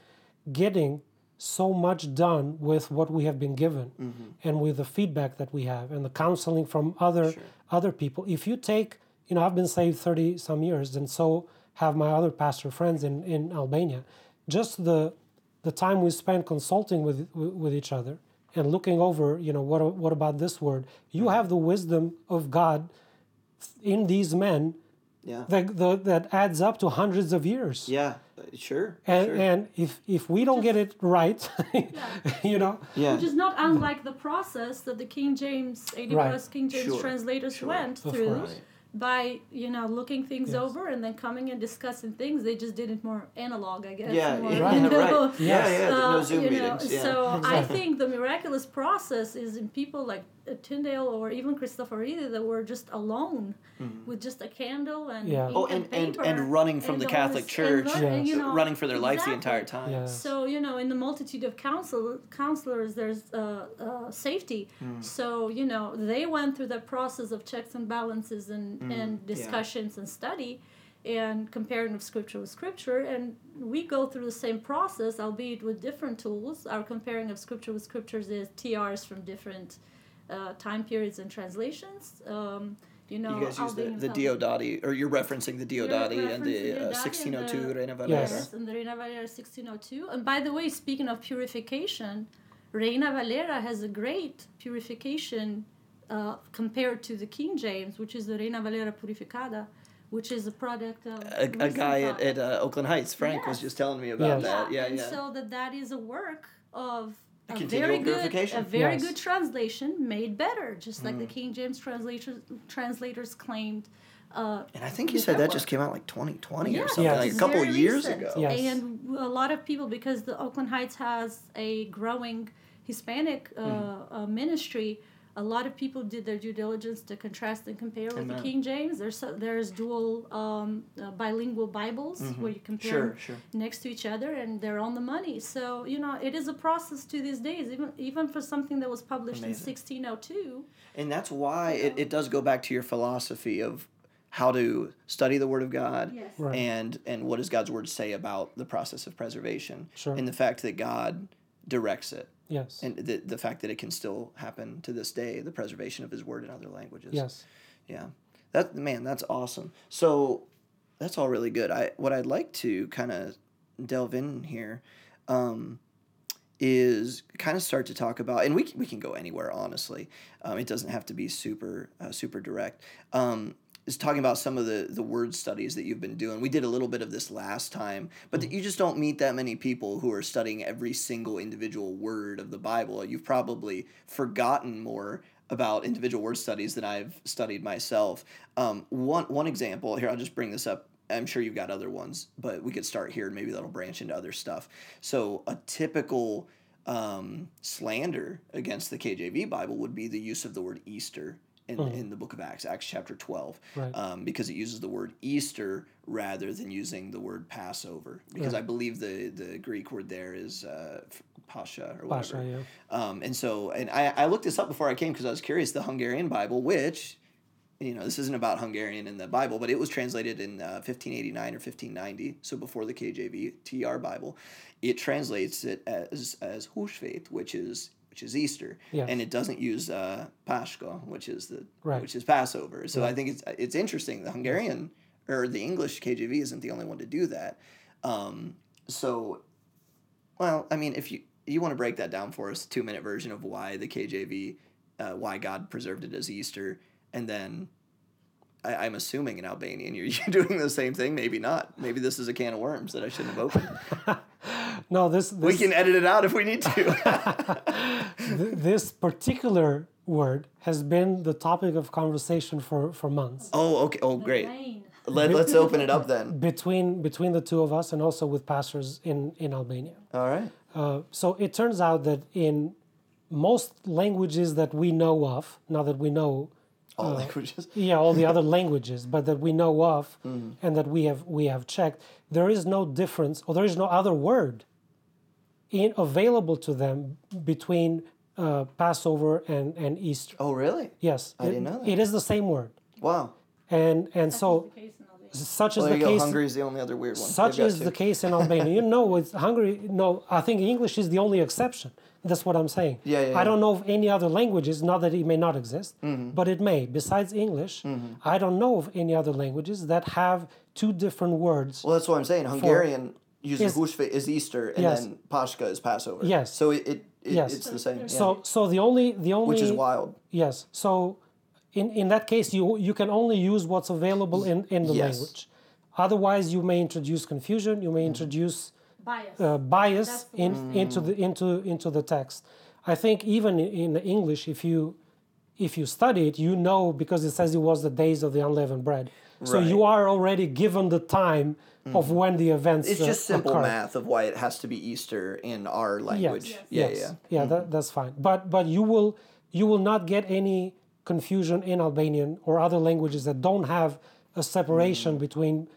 getting so much done with what we have been given Mm-hmm. and with the feedback that we have and the counseling from other other people if you take you know i've been saved 30 some years and so have my other pastor friends in, in Albania. Just the the time we spend consulting with with with each other and looking over, you know, what what about this word? You mm-hmm. have the wisdom of God in these men Yeah. that the, that adds up to hundreds of years. Yeah. Sure. And sure. and if if we don't get it right, yeah. you know, yeah. Which is not unlike the process that the King James, 80 Right. plus King James Sure, translators sure. went Of through course. By, you know, looking things Yes. over and then coming and discussing things. They just did it more analog, I guess. yeah. more, Right. you know, Right. Yeah. Yeah. no uh, Zoom you know, meetings. Yeah. So I think the miraculous process is in people like Tyndale or even Christopher Kristoforidhi that were just alone with just a candle and Yeah. ink Oh, and, and, paper and running from and the Catholic this- Church, and run- and, you know, running for their lives the entire time. Yeah. So you know, in the multitude of counsel counselors, there's uh, uh, safety. Hmm. So you know, they went through the process of checks and balances and, Hmm. and discussions and study, and comparing of scripture with scripture. And we go through the same process, albeit with different tools. Our comparing of scripture with scriptures is TRs from different uh, time periods and translations. Um, you know, You guys use the, the Diodati, or you're referencing the Diodati and the uh, 1602 and the- Reina Valera. Yes. and the Reina Valera 1602. And by the way, speaking of purification, Reina Valera has a great purification uh, compared to the King James, which is the Reina Valera Purificada, which is a product of A, a guy at, at uh, Oakland Heights, Frank, was just telling me about Yes. that. Yeah, and yeah. so that that is a work of a continual very good, purification. a very Yes. good translation made better, just like the Mm. King James translators translators claimed. Uh, and I think you said their that just came out like 2020 or something, Yes. like a couple very years recent. ago. Yes. And a lot of people, because the Oakland Heights has a growing Hispanic uh, Mm. uh, ministry, a lot of people did their due diligence to contrast and compare with the King James. There's so, there's dual um, uh, bilingual Bibles where you compare Sure, sure. next to each other, and they're on the money. So you know, it is a process to these days, even even for something that was published Amazing. in 1602. And that's why it, it does go back to your philosophy of how to study the Word of God Yes. Right. and and what does God's Word say about the process of preservation Sure. and the fact that God directs it yes, and the, the fact that it can still happen to this day the preservation of His Word in other languages. yes, Yeah. That man, that's awesome. So that's all really good. I what I'd like to kind of delve in here um, is kind of start to talk about, and we can, we can go anywhere. Honestly, um, it doesn't have to be super uh, super direct. Um, is talking about some of the the word studies that you've been doing. We did a little bit of this last time, but that you just don't meet that many people who are studying every single individual word of the Bible. You've probably forgotten more about individual word studies than I've studied myself. Um, one one example here, I'll just bring this up. I'm sure you've got other ones, but we could start here and maybe that'll branch into other stuff. So a typical um, slander against the KJV Bible would be the use of the word Easter in, in the book of Acts, Acts chapter 12, Right. um, because it uses the word Easter rather than using the word Passover. Because. I believe the, the Greek word there is uh, Pasha or whatever. Pasha, yeah. Um, and so, and I, I looked this up before I came because I was curious. The Hungarian Bible, which, you know, this isn't about Hungarian in the Bible, but it was translated in uh, 1589 or 1590, so before the KJV TR Bible. It translates it as as Húsvét, which is which is Easter, Yes. and it doesn't use uh, Paschal, which is the Right. which is Passover. So I think it's it's interesting. The Hungarian or the English KJV isn't the only one to do that. Um, so well, I mean, if you you want to break that down for us, two minute version of why the KJV, uh, why God preserved it as Easter, and then I, I'm assuming in Albanian you're, you're doing the same thing. Maybe not. Maybe this is a can of worms that I shouldn't have opened. No, this, this we can edit it out if we need to. this particular word has been the topic of conversation for, for months oh, okay. Oh, great. Let, let's open it up then. between between the two of us and also with pastors in in Albania. All right. Uh, so it turns out that in most languages that we know of, now that we know All languages. yeah all the other languages but that we know of Mm-hmm. and that we have we have checked there is no difference or there is no other word in available to them between uh, passover and and easter Oh, really? yes I didn't know that. it is the same word Wow. and and so The case in such Well, is the you go. case Hungary is the only other weird one. such is two. the case in Albania. You know, with Hungary, no, I think English is the only exception. That's what I'm saying. Yeah, yeah, I don't know of any other languages, not that it may not exist, but it may. Besides English, I don't know of any other languages that have two different words. Well, that's what I'm saying. Hungarian uses Is- Húsvét is Easter, and Yes. then Pashka is Passover. Yes. So it, it, it Yes. it's the same. Yeah. So, so the only the only which is wild. Yes. So, in, in that case, you you can only use what's available in, in the Yes. language. Otherwise, you may introduce confusion. You may introduce Bias. uh, bias the in, worst. into the into into the text. I think even in, in English, if you if you study it, you know because it says it was the days of the unleavened bread. So you are already given the time of when the events. It's uh, just simple occurred. math of why it has to be Easter in our language. Yes. Yeah, yes. yeah. Yeah, that, that's fine. But but you will you will not get any confusion in Albanian or other languages that don't have a separation between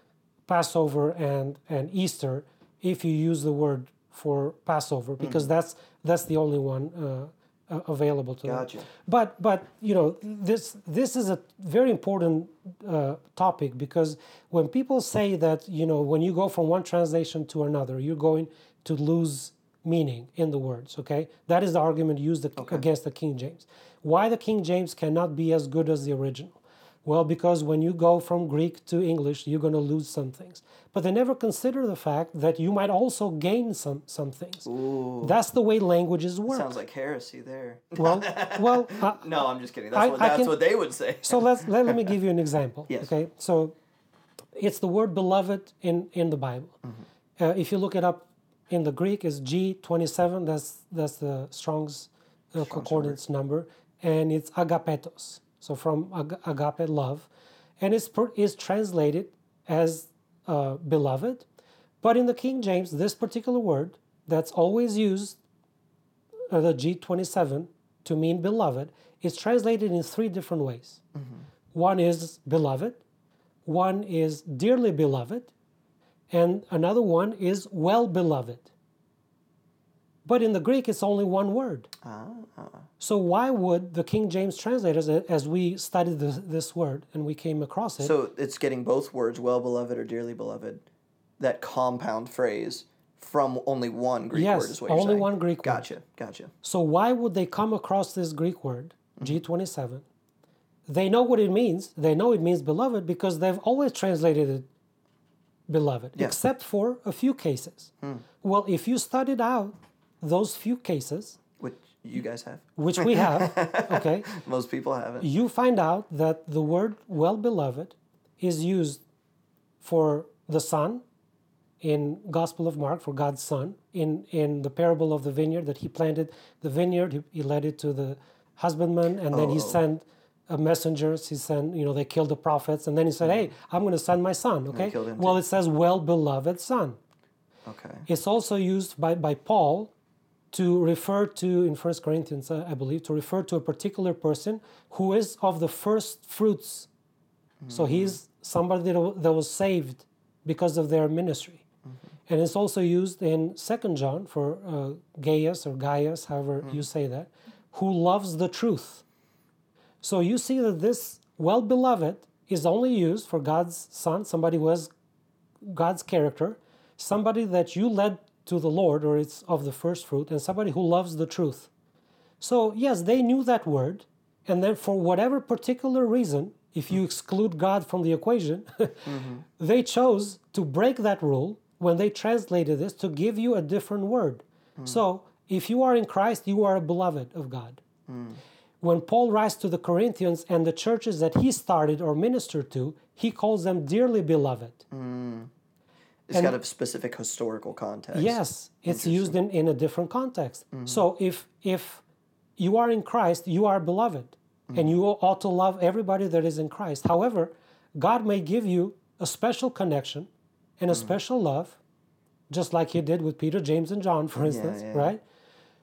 Passover and and Easter if you use the word for Passover because that's that's the only one uh, uh, available to Gotcha. them. But but you know this this is a very important uh, topic because when people say that you know when you go from one translation to another you're going to lose meaning in the words. Okay, that is the argument used against the King James. Why the King James cannot be as good as the original? Well, because when you go from Greek to English, you're going to lose some things. But they never consider the fact that you might also gain some some things. Ooh. That's the way languages work. Sounds like heresy there. well, well, uh, No, I'm just kidding. That's I- what that's can- what they would say. so let's let, let me give you an example. Yes. Okay. So it's the word beloved in in the Bible. Uh, if you look it up in the Greek, it's G twenty seven. That's that's the Strong's uh, concordance number, and it's agapetos. So from ag- agape love, and it's per, is translated as uh, beloved, but in the King James, this particular word that's always used uh, the G27 to mean beloved is translated in three different ways. One is beloved, one is dearly beloved, and another one is well beloved. But in the Greek, it's only one word. Ah. So why would the King James translators, as we studied this, this word and we came across it, So it's getting both words, well beloved or dearly beloved, that compound phrase from only one Greek Yes, word is what you're only saying. one Greek word. Gotcha, gotcha. So why would they come across this Greek word, G27? They know what it means. They know it means beloved because they've always translated it beloved, Yeah. except for a few cases. Well, if you studied out those few cases, Which you guys have. which we have, okay, Most people haven't. you find out that the word well beloved is used for the Son in Gospel of Mark for God's Son in in the parable of the vineyard that he planted. The vineyard he, he led it to the husbandman and then he sent uh, messengers he sent you know they killed the prophets and then he said hey I'm going to send my son okay? well it says well beloved son. Okay. it's also used by, by Paul to refer to, in First Corinthians, I believe, to refer to a particular person who is of the first fruits. So mm-hmm. he's somebody that, was saved because of their ministry. Mm-hmm. And it's also used in Second John for uh, Gaius or Gaius, however you mm-hmm. say that, who loves the truth. So you see that this well beloved is only used for God's son, somebody who has God's character, somebody that you led to the Lord or it's of the first fruit, and somebody who loves the truth. So, yes, they knew that word, and then for whatever particular reason, if you exclude God from the equation, mm-hmm. they chose to break that rule when they translated this to give you a different word. Mm. So, if you are in Christ, you are a beloved of God. Mm. When Paul writes to the Corinthians and the churches that he started or ministered to, he calls them dearly beloved. Mm. It's got a specific historical context. Yes, it's used in, in a different context. Mm-hmm. So if if you are in Christ, you are beloved, mm-hmm. and you ought to love everybody that is in Christ. However, God may give you a special connection and a mm-hmm. special love, just like He did with Peter, James, and John, for instance, yeah. right?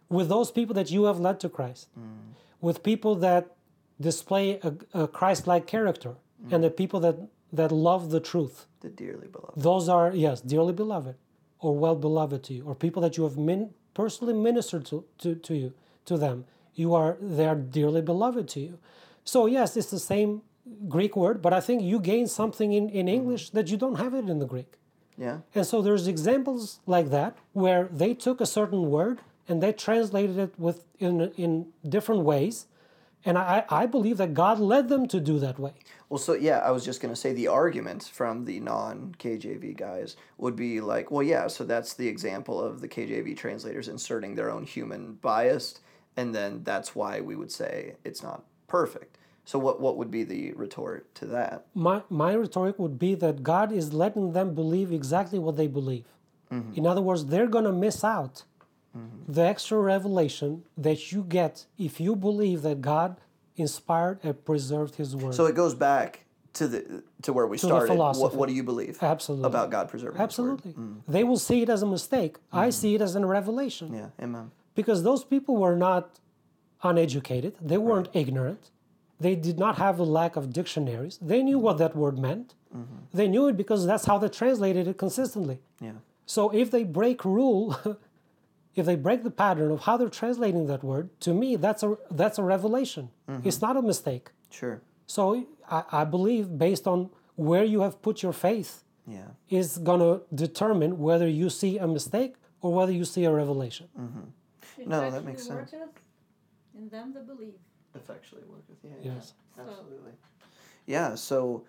With those people that you have led to Christ, mm. with people that display a, a Christ-like character, and mm. the people that that love the truth. The dearly beloved. those are yes dearly beloved or well beloved to you or people that you have min- personally ministered to, to, to you to them. You are they are dearly beloved to you. So yes it's the same greek word but i think you gain something in, in mm-hmm. english that you don't have it in the greek. Yeah. and so there's examples like that where they took a certain word and they translated it with in in different ways, and I I believe that God led them to do that way. Well, so yeah, I was just going to say the argument from the non KJV guys would be like, well, yeah, so that's the example of the KJV translators inserting their own human bias, and then that's why we would say it's not perfect. So what what would be the retort to that? My my rhetoric would be that God is letting them believe exactly what they believe. Mm-hmm. In other words, they're going to miss out Mm-hmm. the extra revelation that you get if you believe that God inspired and preserved His word. So it goes back to the to where we the started. What, philosophy. what do you believe Absolutely. about God preserving? His word? Absolutely. Mm. They will see it as a mistake. I mm-hmm. see it as a revelation. Yeah. Amen. Because those people were not uneducated, they weren't ignorant, they did not have a lack of dictionaries. They knew mm-hmm. what that word meant. They knew it because that's how they translated it consistently. Yeah. So if they break rule, if they break the pattern of how they're translating that word, to me that's a that's a revelation. Mm-hmm. It's not a mistake. Sure. So I, I believe based on where you have put your faith Yeah. is gonna determine whether you see a mistake or whether you see a revelation. Mm-hmm. No, that makes sense. In them that believe. Effectually worketh. Yeah. Yes. Absolutely. Yeah. So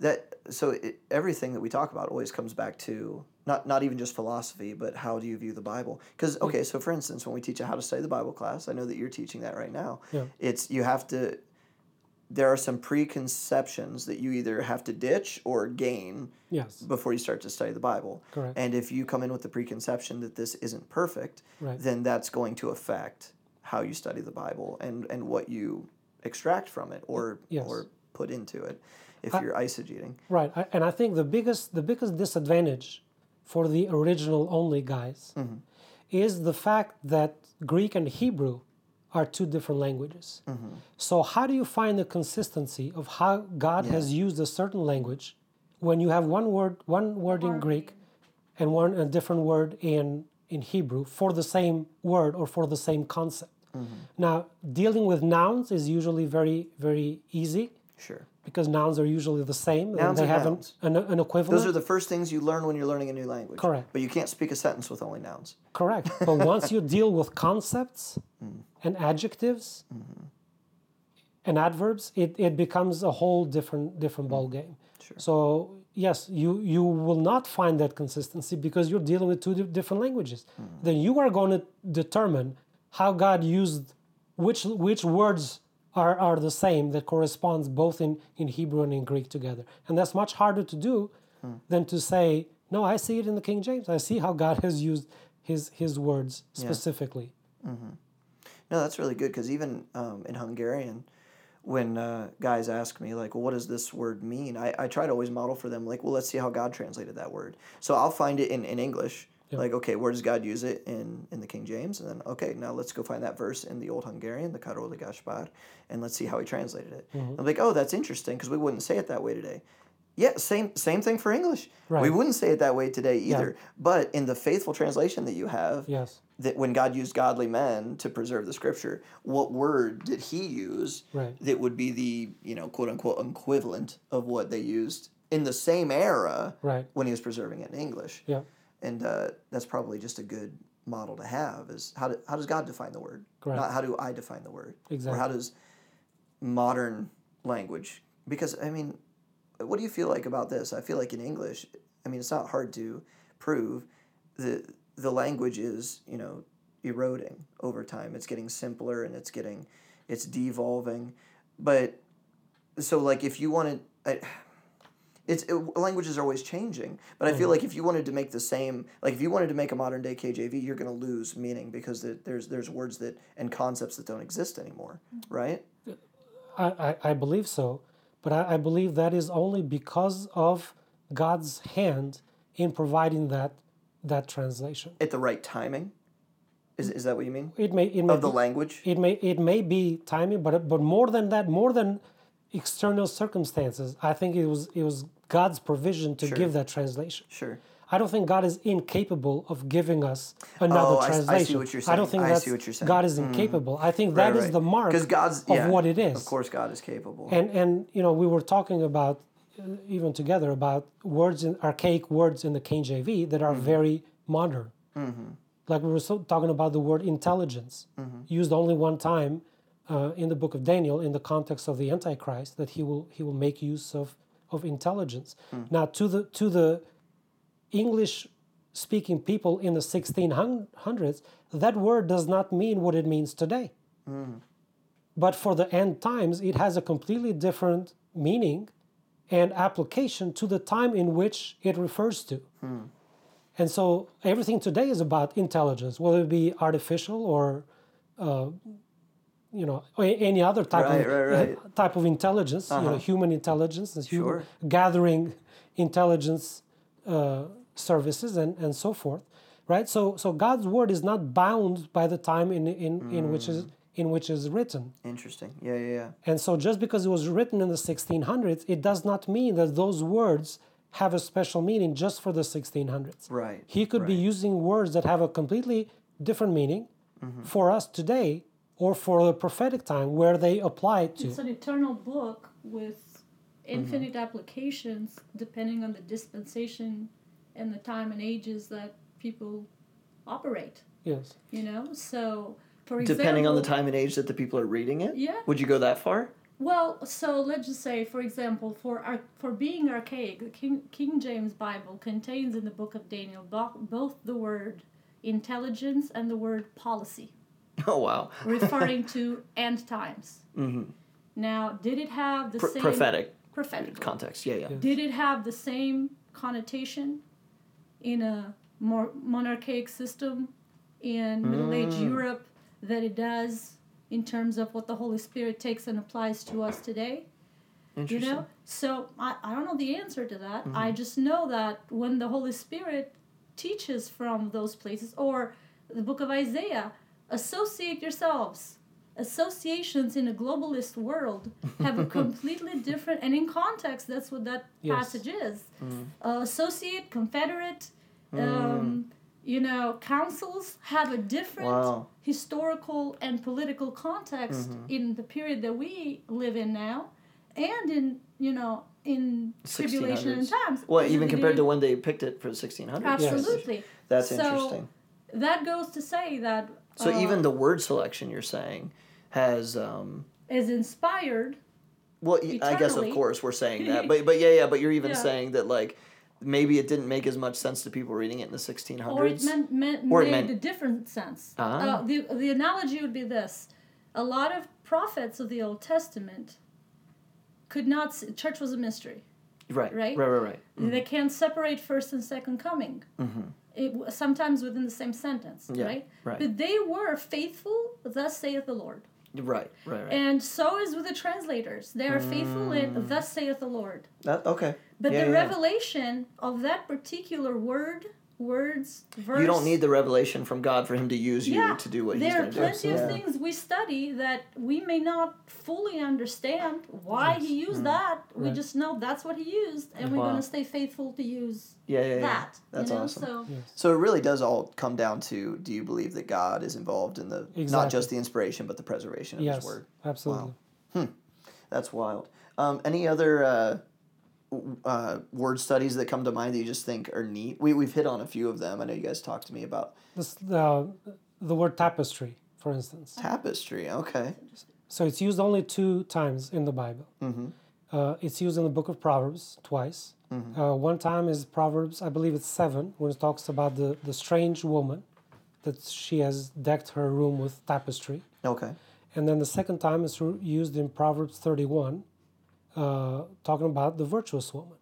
that so it, everything that we talk about always comes back to not not even just philosophy, but how do you view the Bible? Because mm. okay, so for instance, when we teach a how to study the Bible class, I know that you're teaching that right now. Yeah. It's you have to. There are some preconceptions that you either have to ditch or gain Yes. before you start to study the Bible. Correct. And if you come in with the preconception that this isn't perfect, Right. then that's going to affect how you study the Bible and, and what you extract from it or Yes. or put into it if I- you're eisegeting. Right, I- and I think the biggest the biggest disadvantage for the original only guys mm-hmm. is the fact that Greek and Hebrew are two different languages. Mm-hmm. So how do you find the consistency of how God has used a certain language when you have one word one word in Greek and one a different word in in Hebrew for the same word or for the same concept? Mm-hmm. Now, dealing with nouns is usually very very easy Sure. Because nouns are usually the same and Nouns they have an, nouns. an, an equivalent. Those are the first things you learn when you're learning a new language. Correct. But you can't speak a sentence with only nouns. Correct. But once you deal with concepts mm. and adjectives mm-hmm. and adverbs, it, it becomes a whole different different mm. ball game. So yes, you you will not find that consistency because you're dealing with two di- different languages. Mm. Then you are going to determine how God used which which words are, are the same that corresponds both in, in Hebrew and in Greek together. And that's much harder to do than to say, no, I see it in the King James. I see how God has used his his words specifically. No, that's really good because even um, in Hungarian, when uh, guys ask me like, "Well, what does this word mean?" I, I try to always model for them like, "Well, let's see how God translated that word." So I'll find it in, in English, like, okay, where does God use it in in the King James? And then okay, now let's go find that verse in the Old Hungarian, the Karoli Gaspar, and let's see how he translated it. Mm-hmm. I'm like, oh, that's interesting because we wouldn't say it that way today. Yeah, same same thing for English. We wouldn't say it that way today either. But in the faithful translation that you have, Yes. that when God used godly men to preserve the scripture, what word did he use Right. that would be the, you know, quote unquote equivalent of what they used in the same era Right. when he was preserving it in English? Yeah. And uh, that's probably just a good model to have is how, do, how does God define the word? Correct. Not how do I define the word? Or how does modern language, because I mean, what do you feel like about this? I feel like in English, I mean, it's not hard to prove the the language is you know eroding over time. It's getting simpler and it's getting it's devolving, but so like if you wanted. I, it's it, languages are always changing, but I feel mm-hmm. like if you wanted to make the same, like if you wanted to make a modern day KJV, you're going to lose meaning because the, there's there's words that and concepts that don't exist anymore, mm-hmm. right? I, I, I believe so, but I, I believe that is only because of God's hand in providing that that translation. At the right timing, is is that what you mean? It may it may Of the be, language, it may it may be timing, but but more than that, more than external circumstances, I think it was it was God's provision to give that translation. sure. I don't think God is incapable of giving us another Oh, I s- I see translation. what you're saying. I don't think I that's see what you're saying. God is incapable. I think that is the mark because God's of yeah, what it is. Of course, God is capable. And and you know we were talking about uh, even together about words in archaic words in the KJV that are Mm-hmm. very modern. like we were so talking about the word intelligence, used only one time uh, in the book of Daniel in the context of the Antichrist, that he will he will make use of of intelligence. Hmm. Now to the to the English speaking people in the 1600s, that word does not mean what it means today. Hmm. But for the end times, it has a completely different meaning and application to the time in which it refers to. Hmm. And so everything today is about intelligence, whether it be artificial or, uh, you know, any other type Right, of right, uh, right. type of intelligence. You know, uh-huh. human intelligence, and human, Sure. gathering intelligence uh, services and, and so forth, right? So so God's word is not bound by the time in in, in which is hmm. in which is written. Interesting. Yeah, yeah, yeah. And so just because it was written in the 1600s, it does not mean that those words have a special meaning just for the 1600s. Right. He could be using words that have a completely different meaning mm-hmm. for us today or for the prophetic time where they apply it to. It's an eternal book with infinite applications depending on the dispensation and the time and ages that people operate. Yes. You know, so for example, Depending on the time and age that the people are reading it. Yeah. Would you go that far? Well, so let's just say, for example, for our, for being archaic, the King, King James Bible contains in the book of Daniel bo- both the word intelligence and the word policy, Oh wow. referring to end times. Mm-hmm. Now, did it have the same prophetic prophetic context. Yeah, yeah. Did it have the same connotation in a more monarchic system in Middle Age mm. Europe that it does in terms of what the Holy Spirit takes and applies to us today? You know? So I, I don't know the answer to that. Mm-hmm. I just know that when the Holy Spirit teaches from those places, or the book of Isaiah, associate yourselves. Associations in a globalist world have a completely different, and in context, that's what that Yes. passage is. Uh, associate, confederate, um, you know, councils have a different Wow. historical and political context in the period that we live in now, and in you know in tribulation and times. Well, even compared to when they picked it for the 1600s. absolutely. That's So, interesting. That goes to say that So uh, even the word selection you're saying has um is inspired. well I guess of course we're saying that. But but yeah, yeah, but you're even Yeah. saying that like maybe it didn't make as much sense to people reading it in the 1600s. Or it meant, meant Or it made meant- a different sense. Ah. Uh, the, the analogy would be this a lot of prophets of the Old Testament could not, church was a mystery. right, right? Right, right, right. They can't separate first and second coming. It, sometimes within the same sentence. Yeah, right? right. But they were faithful, thus saith the Lord. Right, right, right. And so is with the translators. They are faithful in, thus saith the Lord. that, okay. But Mm. Yeah, the yeah. revelation of that particular word, words, verse. You don't need the revelation from God for him to use you yeah, to do what he's there are going to do. plenty of Yeah. things we study that we may not fully understand why he used that. We just know that's what he used, and we're going to stay faithful to use Yeah, yeah, yeah. that. That's you know? awesome. So So it really does all come down to do you believe that God is involved in the not just the inspiration but the preservation of Yes, his word. absolutely. Hmm, That's wild. Um, any other uh, w- uh, word studies that come to mind that you just think are neat? We we've hit on a few of them. I know you guys talked to me about This, uh, the word tapestry, for instance. tapestry. Okay. So it's used only two times in the Bible. Uh, it's used in the book of Proverbs twice. Uh, one time is Proverbs, I believe it's seven, when it talks about the, the strange woman that she has decked her room with tapestry. Okay. And then the second time is used in Proverbs 31, uh, talking about the virtuous woman.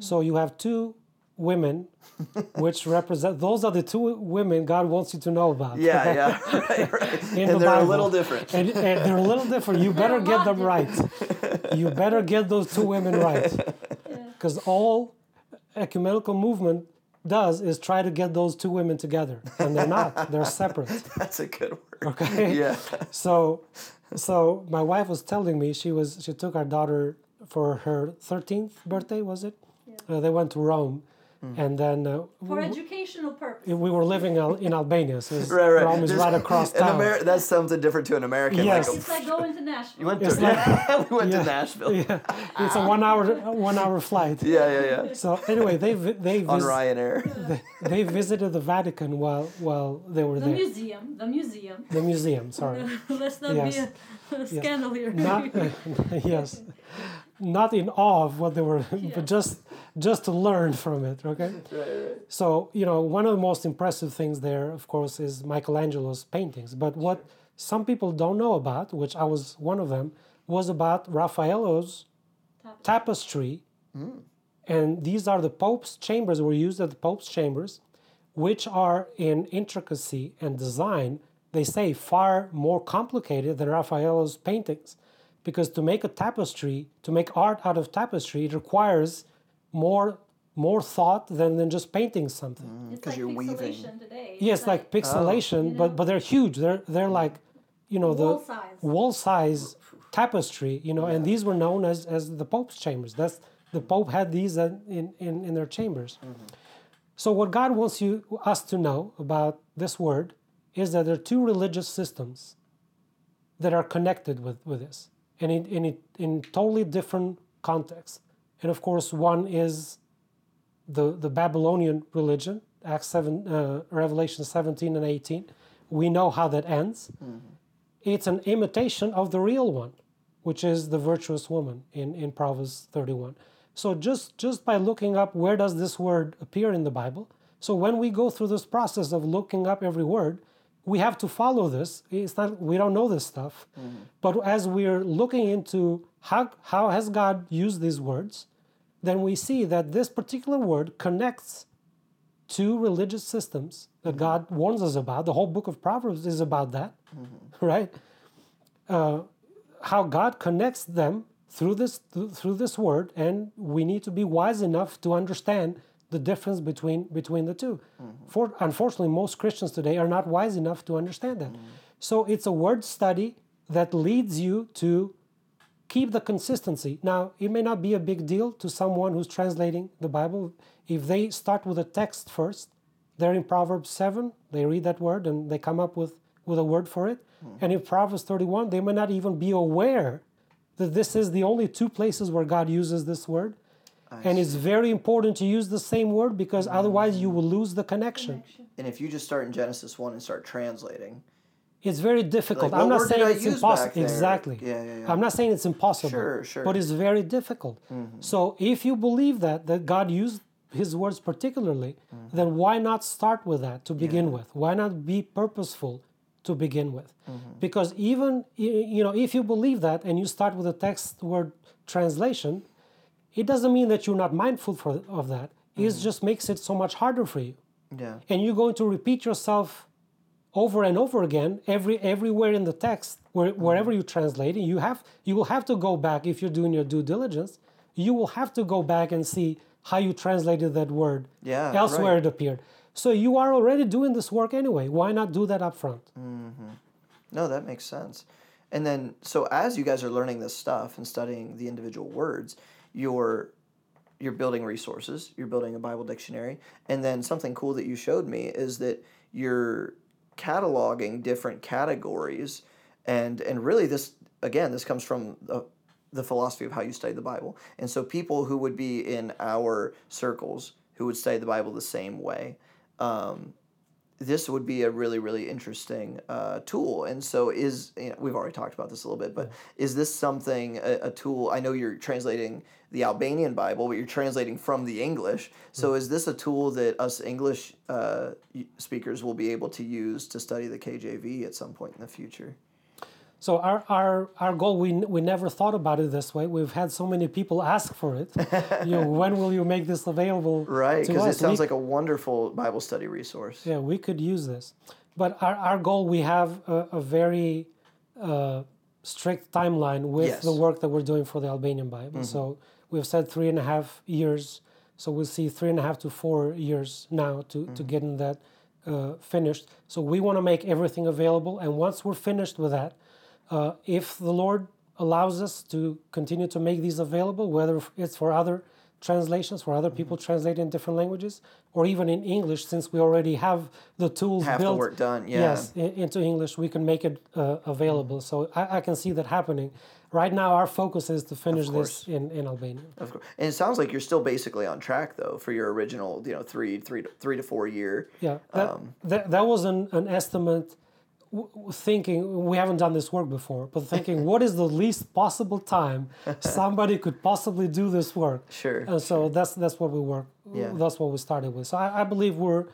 So you have two women, which represent, those are the two women God wants you to know about. Yeah, yeah. right, right. And the they're a little different. And, and they're a little different. You better get them right. You better get those two women right. Because all ecumenical movement does is try to get those two women together. And they're not, they're separate. That's a good word. Okay. Yeah. So, so my wife was telling me she was she took our daughter for her thirteenth birthday. Was it? Uh, they went to Rome, and then uh, For educational purpose. we were living al- in Albania, so it's Right, right. Rome is This- right across town. Ameri- that's something different to an American. Yes. Like, It's like going to we Nashville. went to, It's like- we went yeah. to Nashville. Yeah, yeah, it's a one hour one hour flight. yeah, yeah. Yeah. So anyway, they vi- they On Ryanair. they visited the Vatican while while they were The there. The museum. The museum. The museum, sorry. Let's not Yes. be a, a scandal here. Not yes, not in awe of what they were, but just just to learn from it. Okay. right, right. So you know, one of the most impressive things there, of course, is Michelangelo's paintings. But what some people don't know about, which I was one of them, was about Raffaello's tapestry. Hmm. And these are the Pope's chambers, were used at the Pope's chambers, which are in intricacy and design, they say, far more complicated than Raffaello's paintings. Because to make a tapestry, to make art out of tapestry, it requires more more thought than, than just painting something. Mm. It's 'Cause like you're weaving. today. Yes, It's like oh. pixelation, you but know? but they're huge. They're they're like, you know, the Wall size. wall size tapestry. You know, and these were known as as the Pope's chambers. That's the Pope had these in in, in their chambers. Mm-hmm. So what God wants you us to know about this word is that there are two religious systems that are connected with with this, and in in it, in totally different contexts. And of course, one is the, the Babylonian religion, Acts 7, uh, Revelation 17 and 18. We know how that ends. It's an imitation of the real one, which is the virtuous woman in, in Proverbs 31. So just, just by looking up where does this word appear in the Bible, so when we go through this process of looking up every word, we have to follow this. It's not we don't know this stuff, but as we're looking into how how has God used these words, then we see that this particular word connects two religious systems that mm-hmm. God warns us about. The whole book of Proverbs is about that, mm-hmm. right? Uh, how God connects them through this through this word, and we need to be wise enough to understand the difference between between the 2 mm-hmm. For unfortunately, most Christians today are not wise enough to understand that. So it's a word study that leads you to keep the consistency. Now, it may not be a big deal to someone who's translating the Bible if they start with a text first. They're in Proverbs 7, they read that word and they come up with, with a word for it. Hmm. And in Proverbs 31, they may not even be aware that this is the only two places where God uses this word. and it's very important to use the same word because hmm. otherwise you will lose the connection. And if you just start in Genesis 1 and start translating, It's very difficult. Like, I'm not saying it's impossible. Exactly. Yeah, yeah, yeah. I'm not saying it's impossible. Sure, sure. But it's very difficult. So if you believe that that God used His words particularly, then why not start with that to begin with? Why not be purposeful to begin with? Because even you know if you believe that and you start with a text word translation, it doesn't mean that you're not mindful for, of that. It just makes it so much harder for you yeah. and you're going to repeat yourself over and over again every everywhere in the text where, mm-hmm. wherever you're translating you have you will have to go back if you're doing your due diligence you will have to go back and see how you translated that word Yeah, elsewhere right. it appeared so you are already doing this work anyway why not do that up front mm-hmm. No, that makes sense. And then, so as you guys are learning this stuff and studying the individual words, you're you're building resources. You're building a Bible dictionary, and then something cool that you showed me is that you're cataloging different categories, and and really this again this comes from the the philosophy of how you study the Bible. And so people who would be in our circles who would study the Bible the same way. Um, this would be a really really interesting uh, tool. And so is you know, we've already talked about this a little bit but is this something a, a tool i know you're translating the albanian bible but you're translating from the english. So is this a tool that us english uh, speakers will be able to use to study the kjv at some point in the future so our, our, our goal we, we never thought about it this way we've had so many people ask for it you know when will you make this available right because it sounds We- like a wonderful bible study resource Yeah, we could use this. But our, our goal, we have a, a very uh, strict timeline with Yes. the work that we're doing for the Albanian Bible. So we've said three and a half years. So we'll see three and a half to four years now to, to getting that uh, finished. So we want to make everything available. And once we're finished with that, uh, if the Lord allows us to continue to make these available, whether it's for other translations for other people translate in different languages, or even in English, since we already have the tools Half the built. work done, yeah. Yes, i- into English, we can make it uh, available. So I, I can see that happening. Right now, our focus is to finish this in, in Albanian. Of course. And it sounds like you're still basically on track though for your original, you know, three, three, to, three to four year. Yeah, that, Um, that, that was an, an estimate thinking, we haven't done this work before, but thinking, what is the least possible time somebody could possibly do this work? Sure, And so that's that's what we work, Yeah. that's what we started with. So I, I believe we're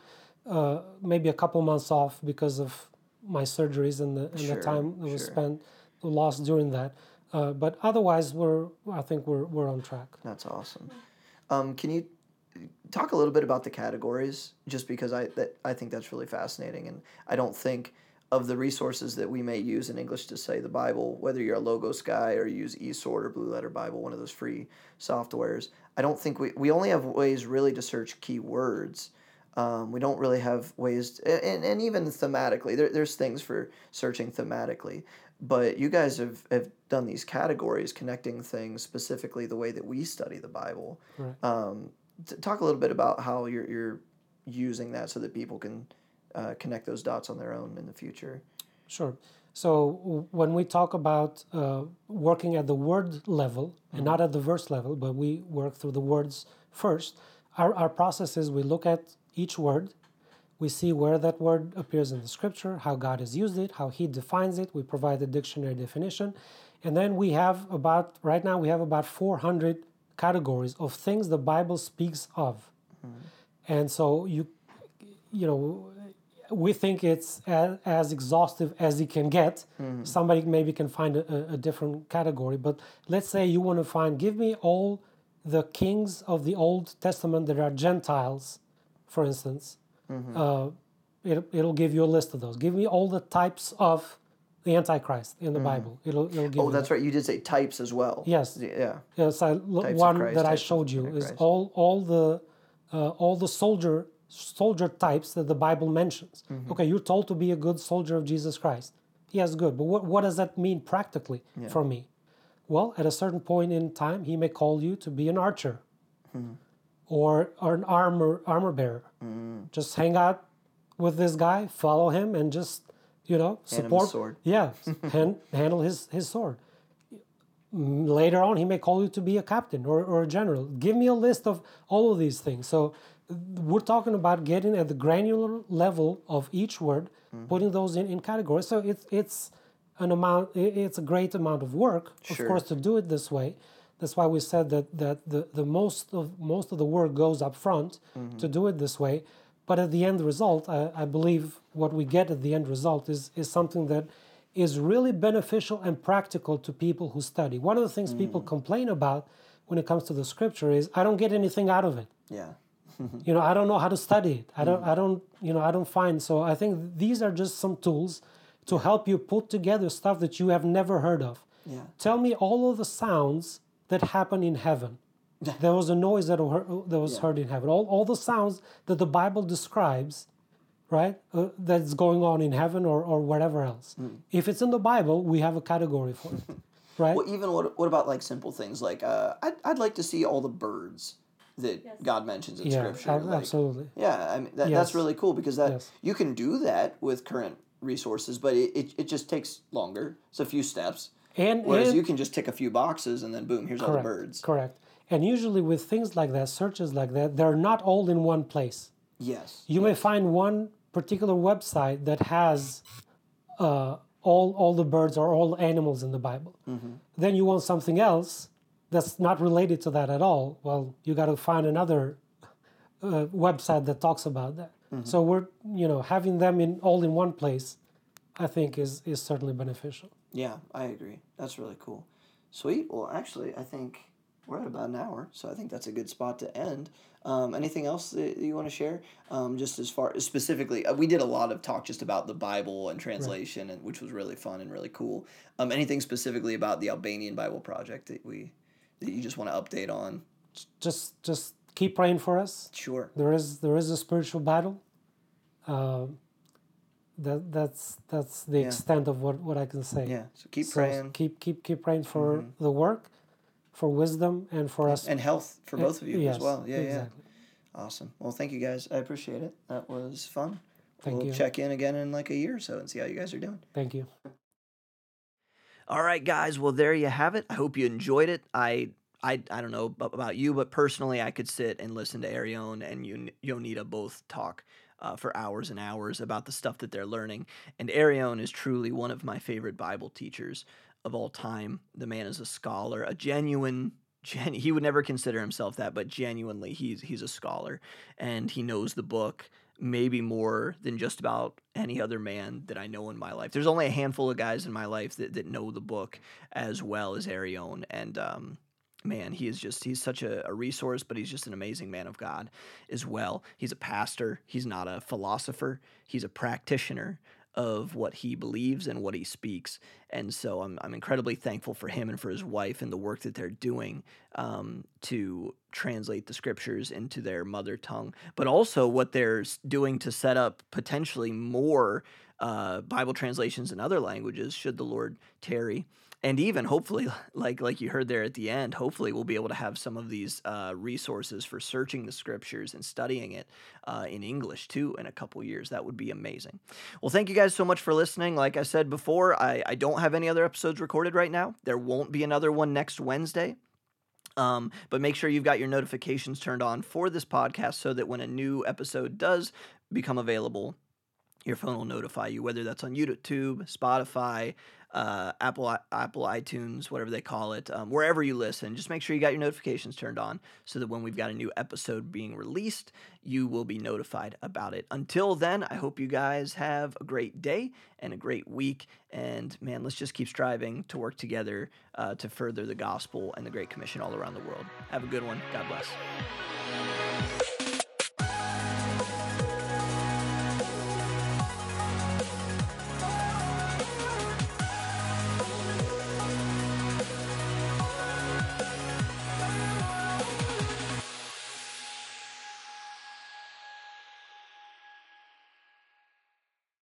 uh, maybe a couple months off because of my surgeries and the, and Sure, the time that was sure. spent, lost during that. Uh, but otherwise, we're I think we're, we're on track. That's awesome. Um, can you talk a little bit about the categories? Just because I that I think that's really fascinating, and I don't think of the resources that we may use in English to say the Bible, whether you're a Logos guy or you use eSword or Blue Letter Bible, one of those free softwares. I don't think we we only have ways really to search keywords. Um, we don't really have ways, to, and, and even thematically, there, there's things for searching thematically. But you guys have, have done these categories connecting things specifically the way that we study the Bible. Right. Um, t- talk a little bit about how you're, you're using that so that people can uh, connect those dots on their own in the future. Sure. So when we talk about uh, working at the word level and not at the verse level, but we work through the words first, our, our process is we look at each word, we see where that word appears in the scripture, how God has used it, how He defines it, we provide the dictionary definition, and then we have about, right now, we have about 400 categories of things the Bible speaks of. And so you, you know, we think it's as, as exhaustive as it can get. Somebody maybe can find a, a- different category, but let's say you want to find, give me all the kings of the Old Testament that are Gentiles, for instance. Uh, it, it'll give you a list of those. Give me all the types of the Antichrist in the Bible. It'll, it'll give Oh, that's that. right. You did say types as well. Yes. Yeah. Yes, I, Types one Christ, that I showed you is all all the uh, all the soldier soldier types that the Bible mentions. Mm-hmm. Okay, you're told to be a good soldier of Jesus Christ. Yes, good. But what what does that mean practically for me? Well, at a certain point in time, he may call you to be an archer Hmm. or or an armor armor bearer. Mm. Just hang out with this guy, follow him, and just you know Hand him the support. sword. Yeah, hand, handle his his sword later on he may call you to be a captain or, or a general give me a list of all of these things so we're talking about getting at the granular level of each word mm-hmm. putting those in, in categories so it's it's an amount it's a great amount of work Sure. of course to do it this way that's why we said that that the, the most of most of the work goes up front mm-hmm. to do it this way but at the end result I, I believe what we get at the end result is is something that is really beneficial and practical to people who study. One of the things people mm. complain about when it comes to the scripture is I don't get anything out of it. Yeah. You know, I don't know how to study it. I don't I don't, you know, I don't find so I think these are just some tools to help you put together stuff that you have never heard of. Yeah. Tell me all of the sounds that happen in heaven. There was a noise that, that was heard in heaven. All, all the sounds that the Bible describes, right, uh, that's going on in heaven or, or wherever else. If it's in the Bible, we have a category for it, right? Well, even what, what about like simple things like uh, I'd, I'd like to see all the birds that God mentions in yeah, Scripture. ab- like- absolutely. Yeah, I mean that, Yes. that's really cool because that Yes. you can do that with current resources, but it, it, it just takes longer. It's a few steps. And, Whereas and you can just tick a few boxes and then boom, here's all the birds. correct. And usually with things like that, searches like that, they're not all in one place. Yes. You may find one particular website that has uh, all all the birds or all animals in the Bible. Then you want something else that's not related to that at all. Well, you got to find another uh, website that talks about that. So we're you know having them in all in one place, I think is is certainly beneficial. Yeah, I agree. That's really cool. Sweet. Well, actually, I think we're at about an hour, so I think that's a good spot to end. Um, anything else that you want to share? Um, just as far specifically, uh, we did a lot of talk just about the Bible and translation, and which was really fun and really cool. Um, anything specifically about the Albanian Bible project that we that you just want to update on? Just just keep praying for us. Sure. There is there is a spiritual battle. Um, that that's that's the extent of what, what I can say. Yeah. So keep So praying. Mm-hmm. keep keep keep praying for the work, for wisdom and for us and health for both of you yes, as well. Yeah, exactly. yeah. Awesome. Well, thank you guys. I appreciate it. That was fun. Thank we'll you. check in again in like a year or so and see how you guys are doing. Thank you. All right, guys. Well, there you have it. I hope you enjoyed it. I I, I don't know about you, but personally, I could sit and listen to Erion and Yon- Jonida both talk uh, for hours and hours about the stuff that they're learning. And Erion is truly one of my favorite Bible teachers of all time. The man is a scholar, a genuine. Gen- he would never consider himself that, but genuinely, he's he's a scholar, and he knows the book maybe more than just about any other man that I know in my life. There's only a handful of guys in my life that, that know the book as well as Erion, and um, man, he is just, he's such a, a, resource, but he's just an amazing man of God as well. He's a pastor, he's not a philosopher, he's a practitioner of what he believes and what he speaks. And so I'm, I'm incredibly thankful for him and for his wife and the work that they're doing um, to translate the scriptures into their mother tongue, but also what they're doing to set up potentially more uh, Bible translations in other languages, should the Lord tarry and even hopefully like like you heard there at the end hopefully we'll be able to have some of these uh, resources for searching the scriptures and studying it uh, in english too in a couple years. That would be amazing. Well thank you guys so much for listening. Like i said before I, I don't have any other episodes recorded right now. There won't be another one next wednesday. Um, but make sure you've got your notifications turned on for this podcast so that when a new episode does become available your phone will notify you whether that's on youtube spotify uh, Apple Apple iTunes, whatever they call it, um, wherever you listen. Just make sure you got your notifications turned on so that when we've got a new episode being released, you will be notified about it. Until then, I hope you guys have a great day and a great week. And man, let's just keep striving to work together uh, to further the gospel and the Great Commission all around the world. Have a good one. God bless.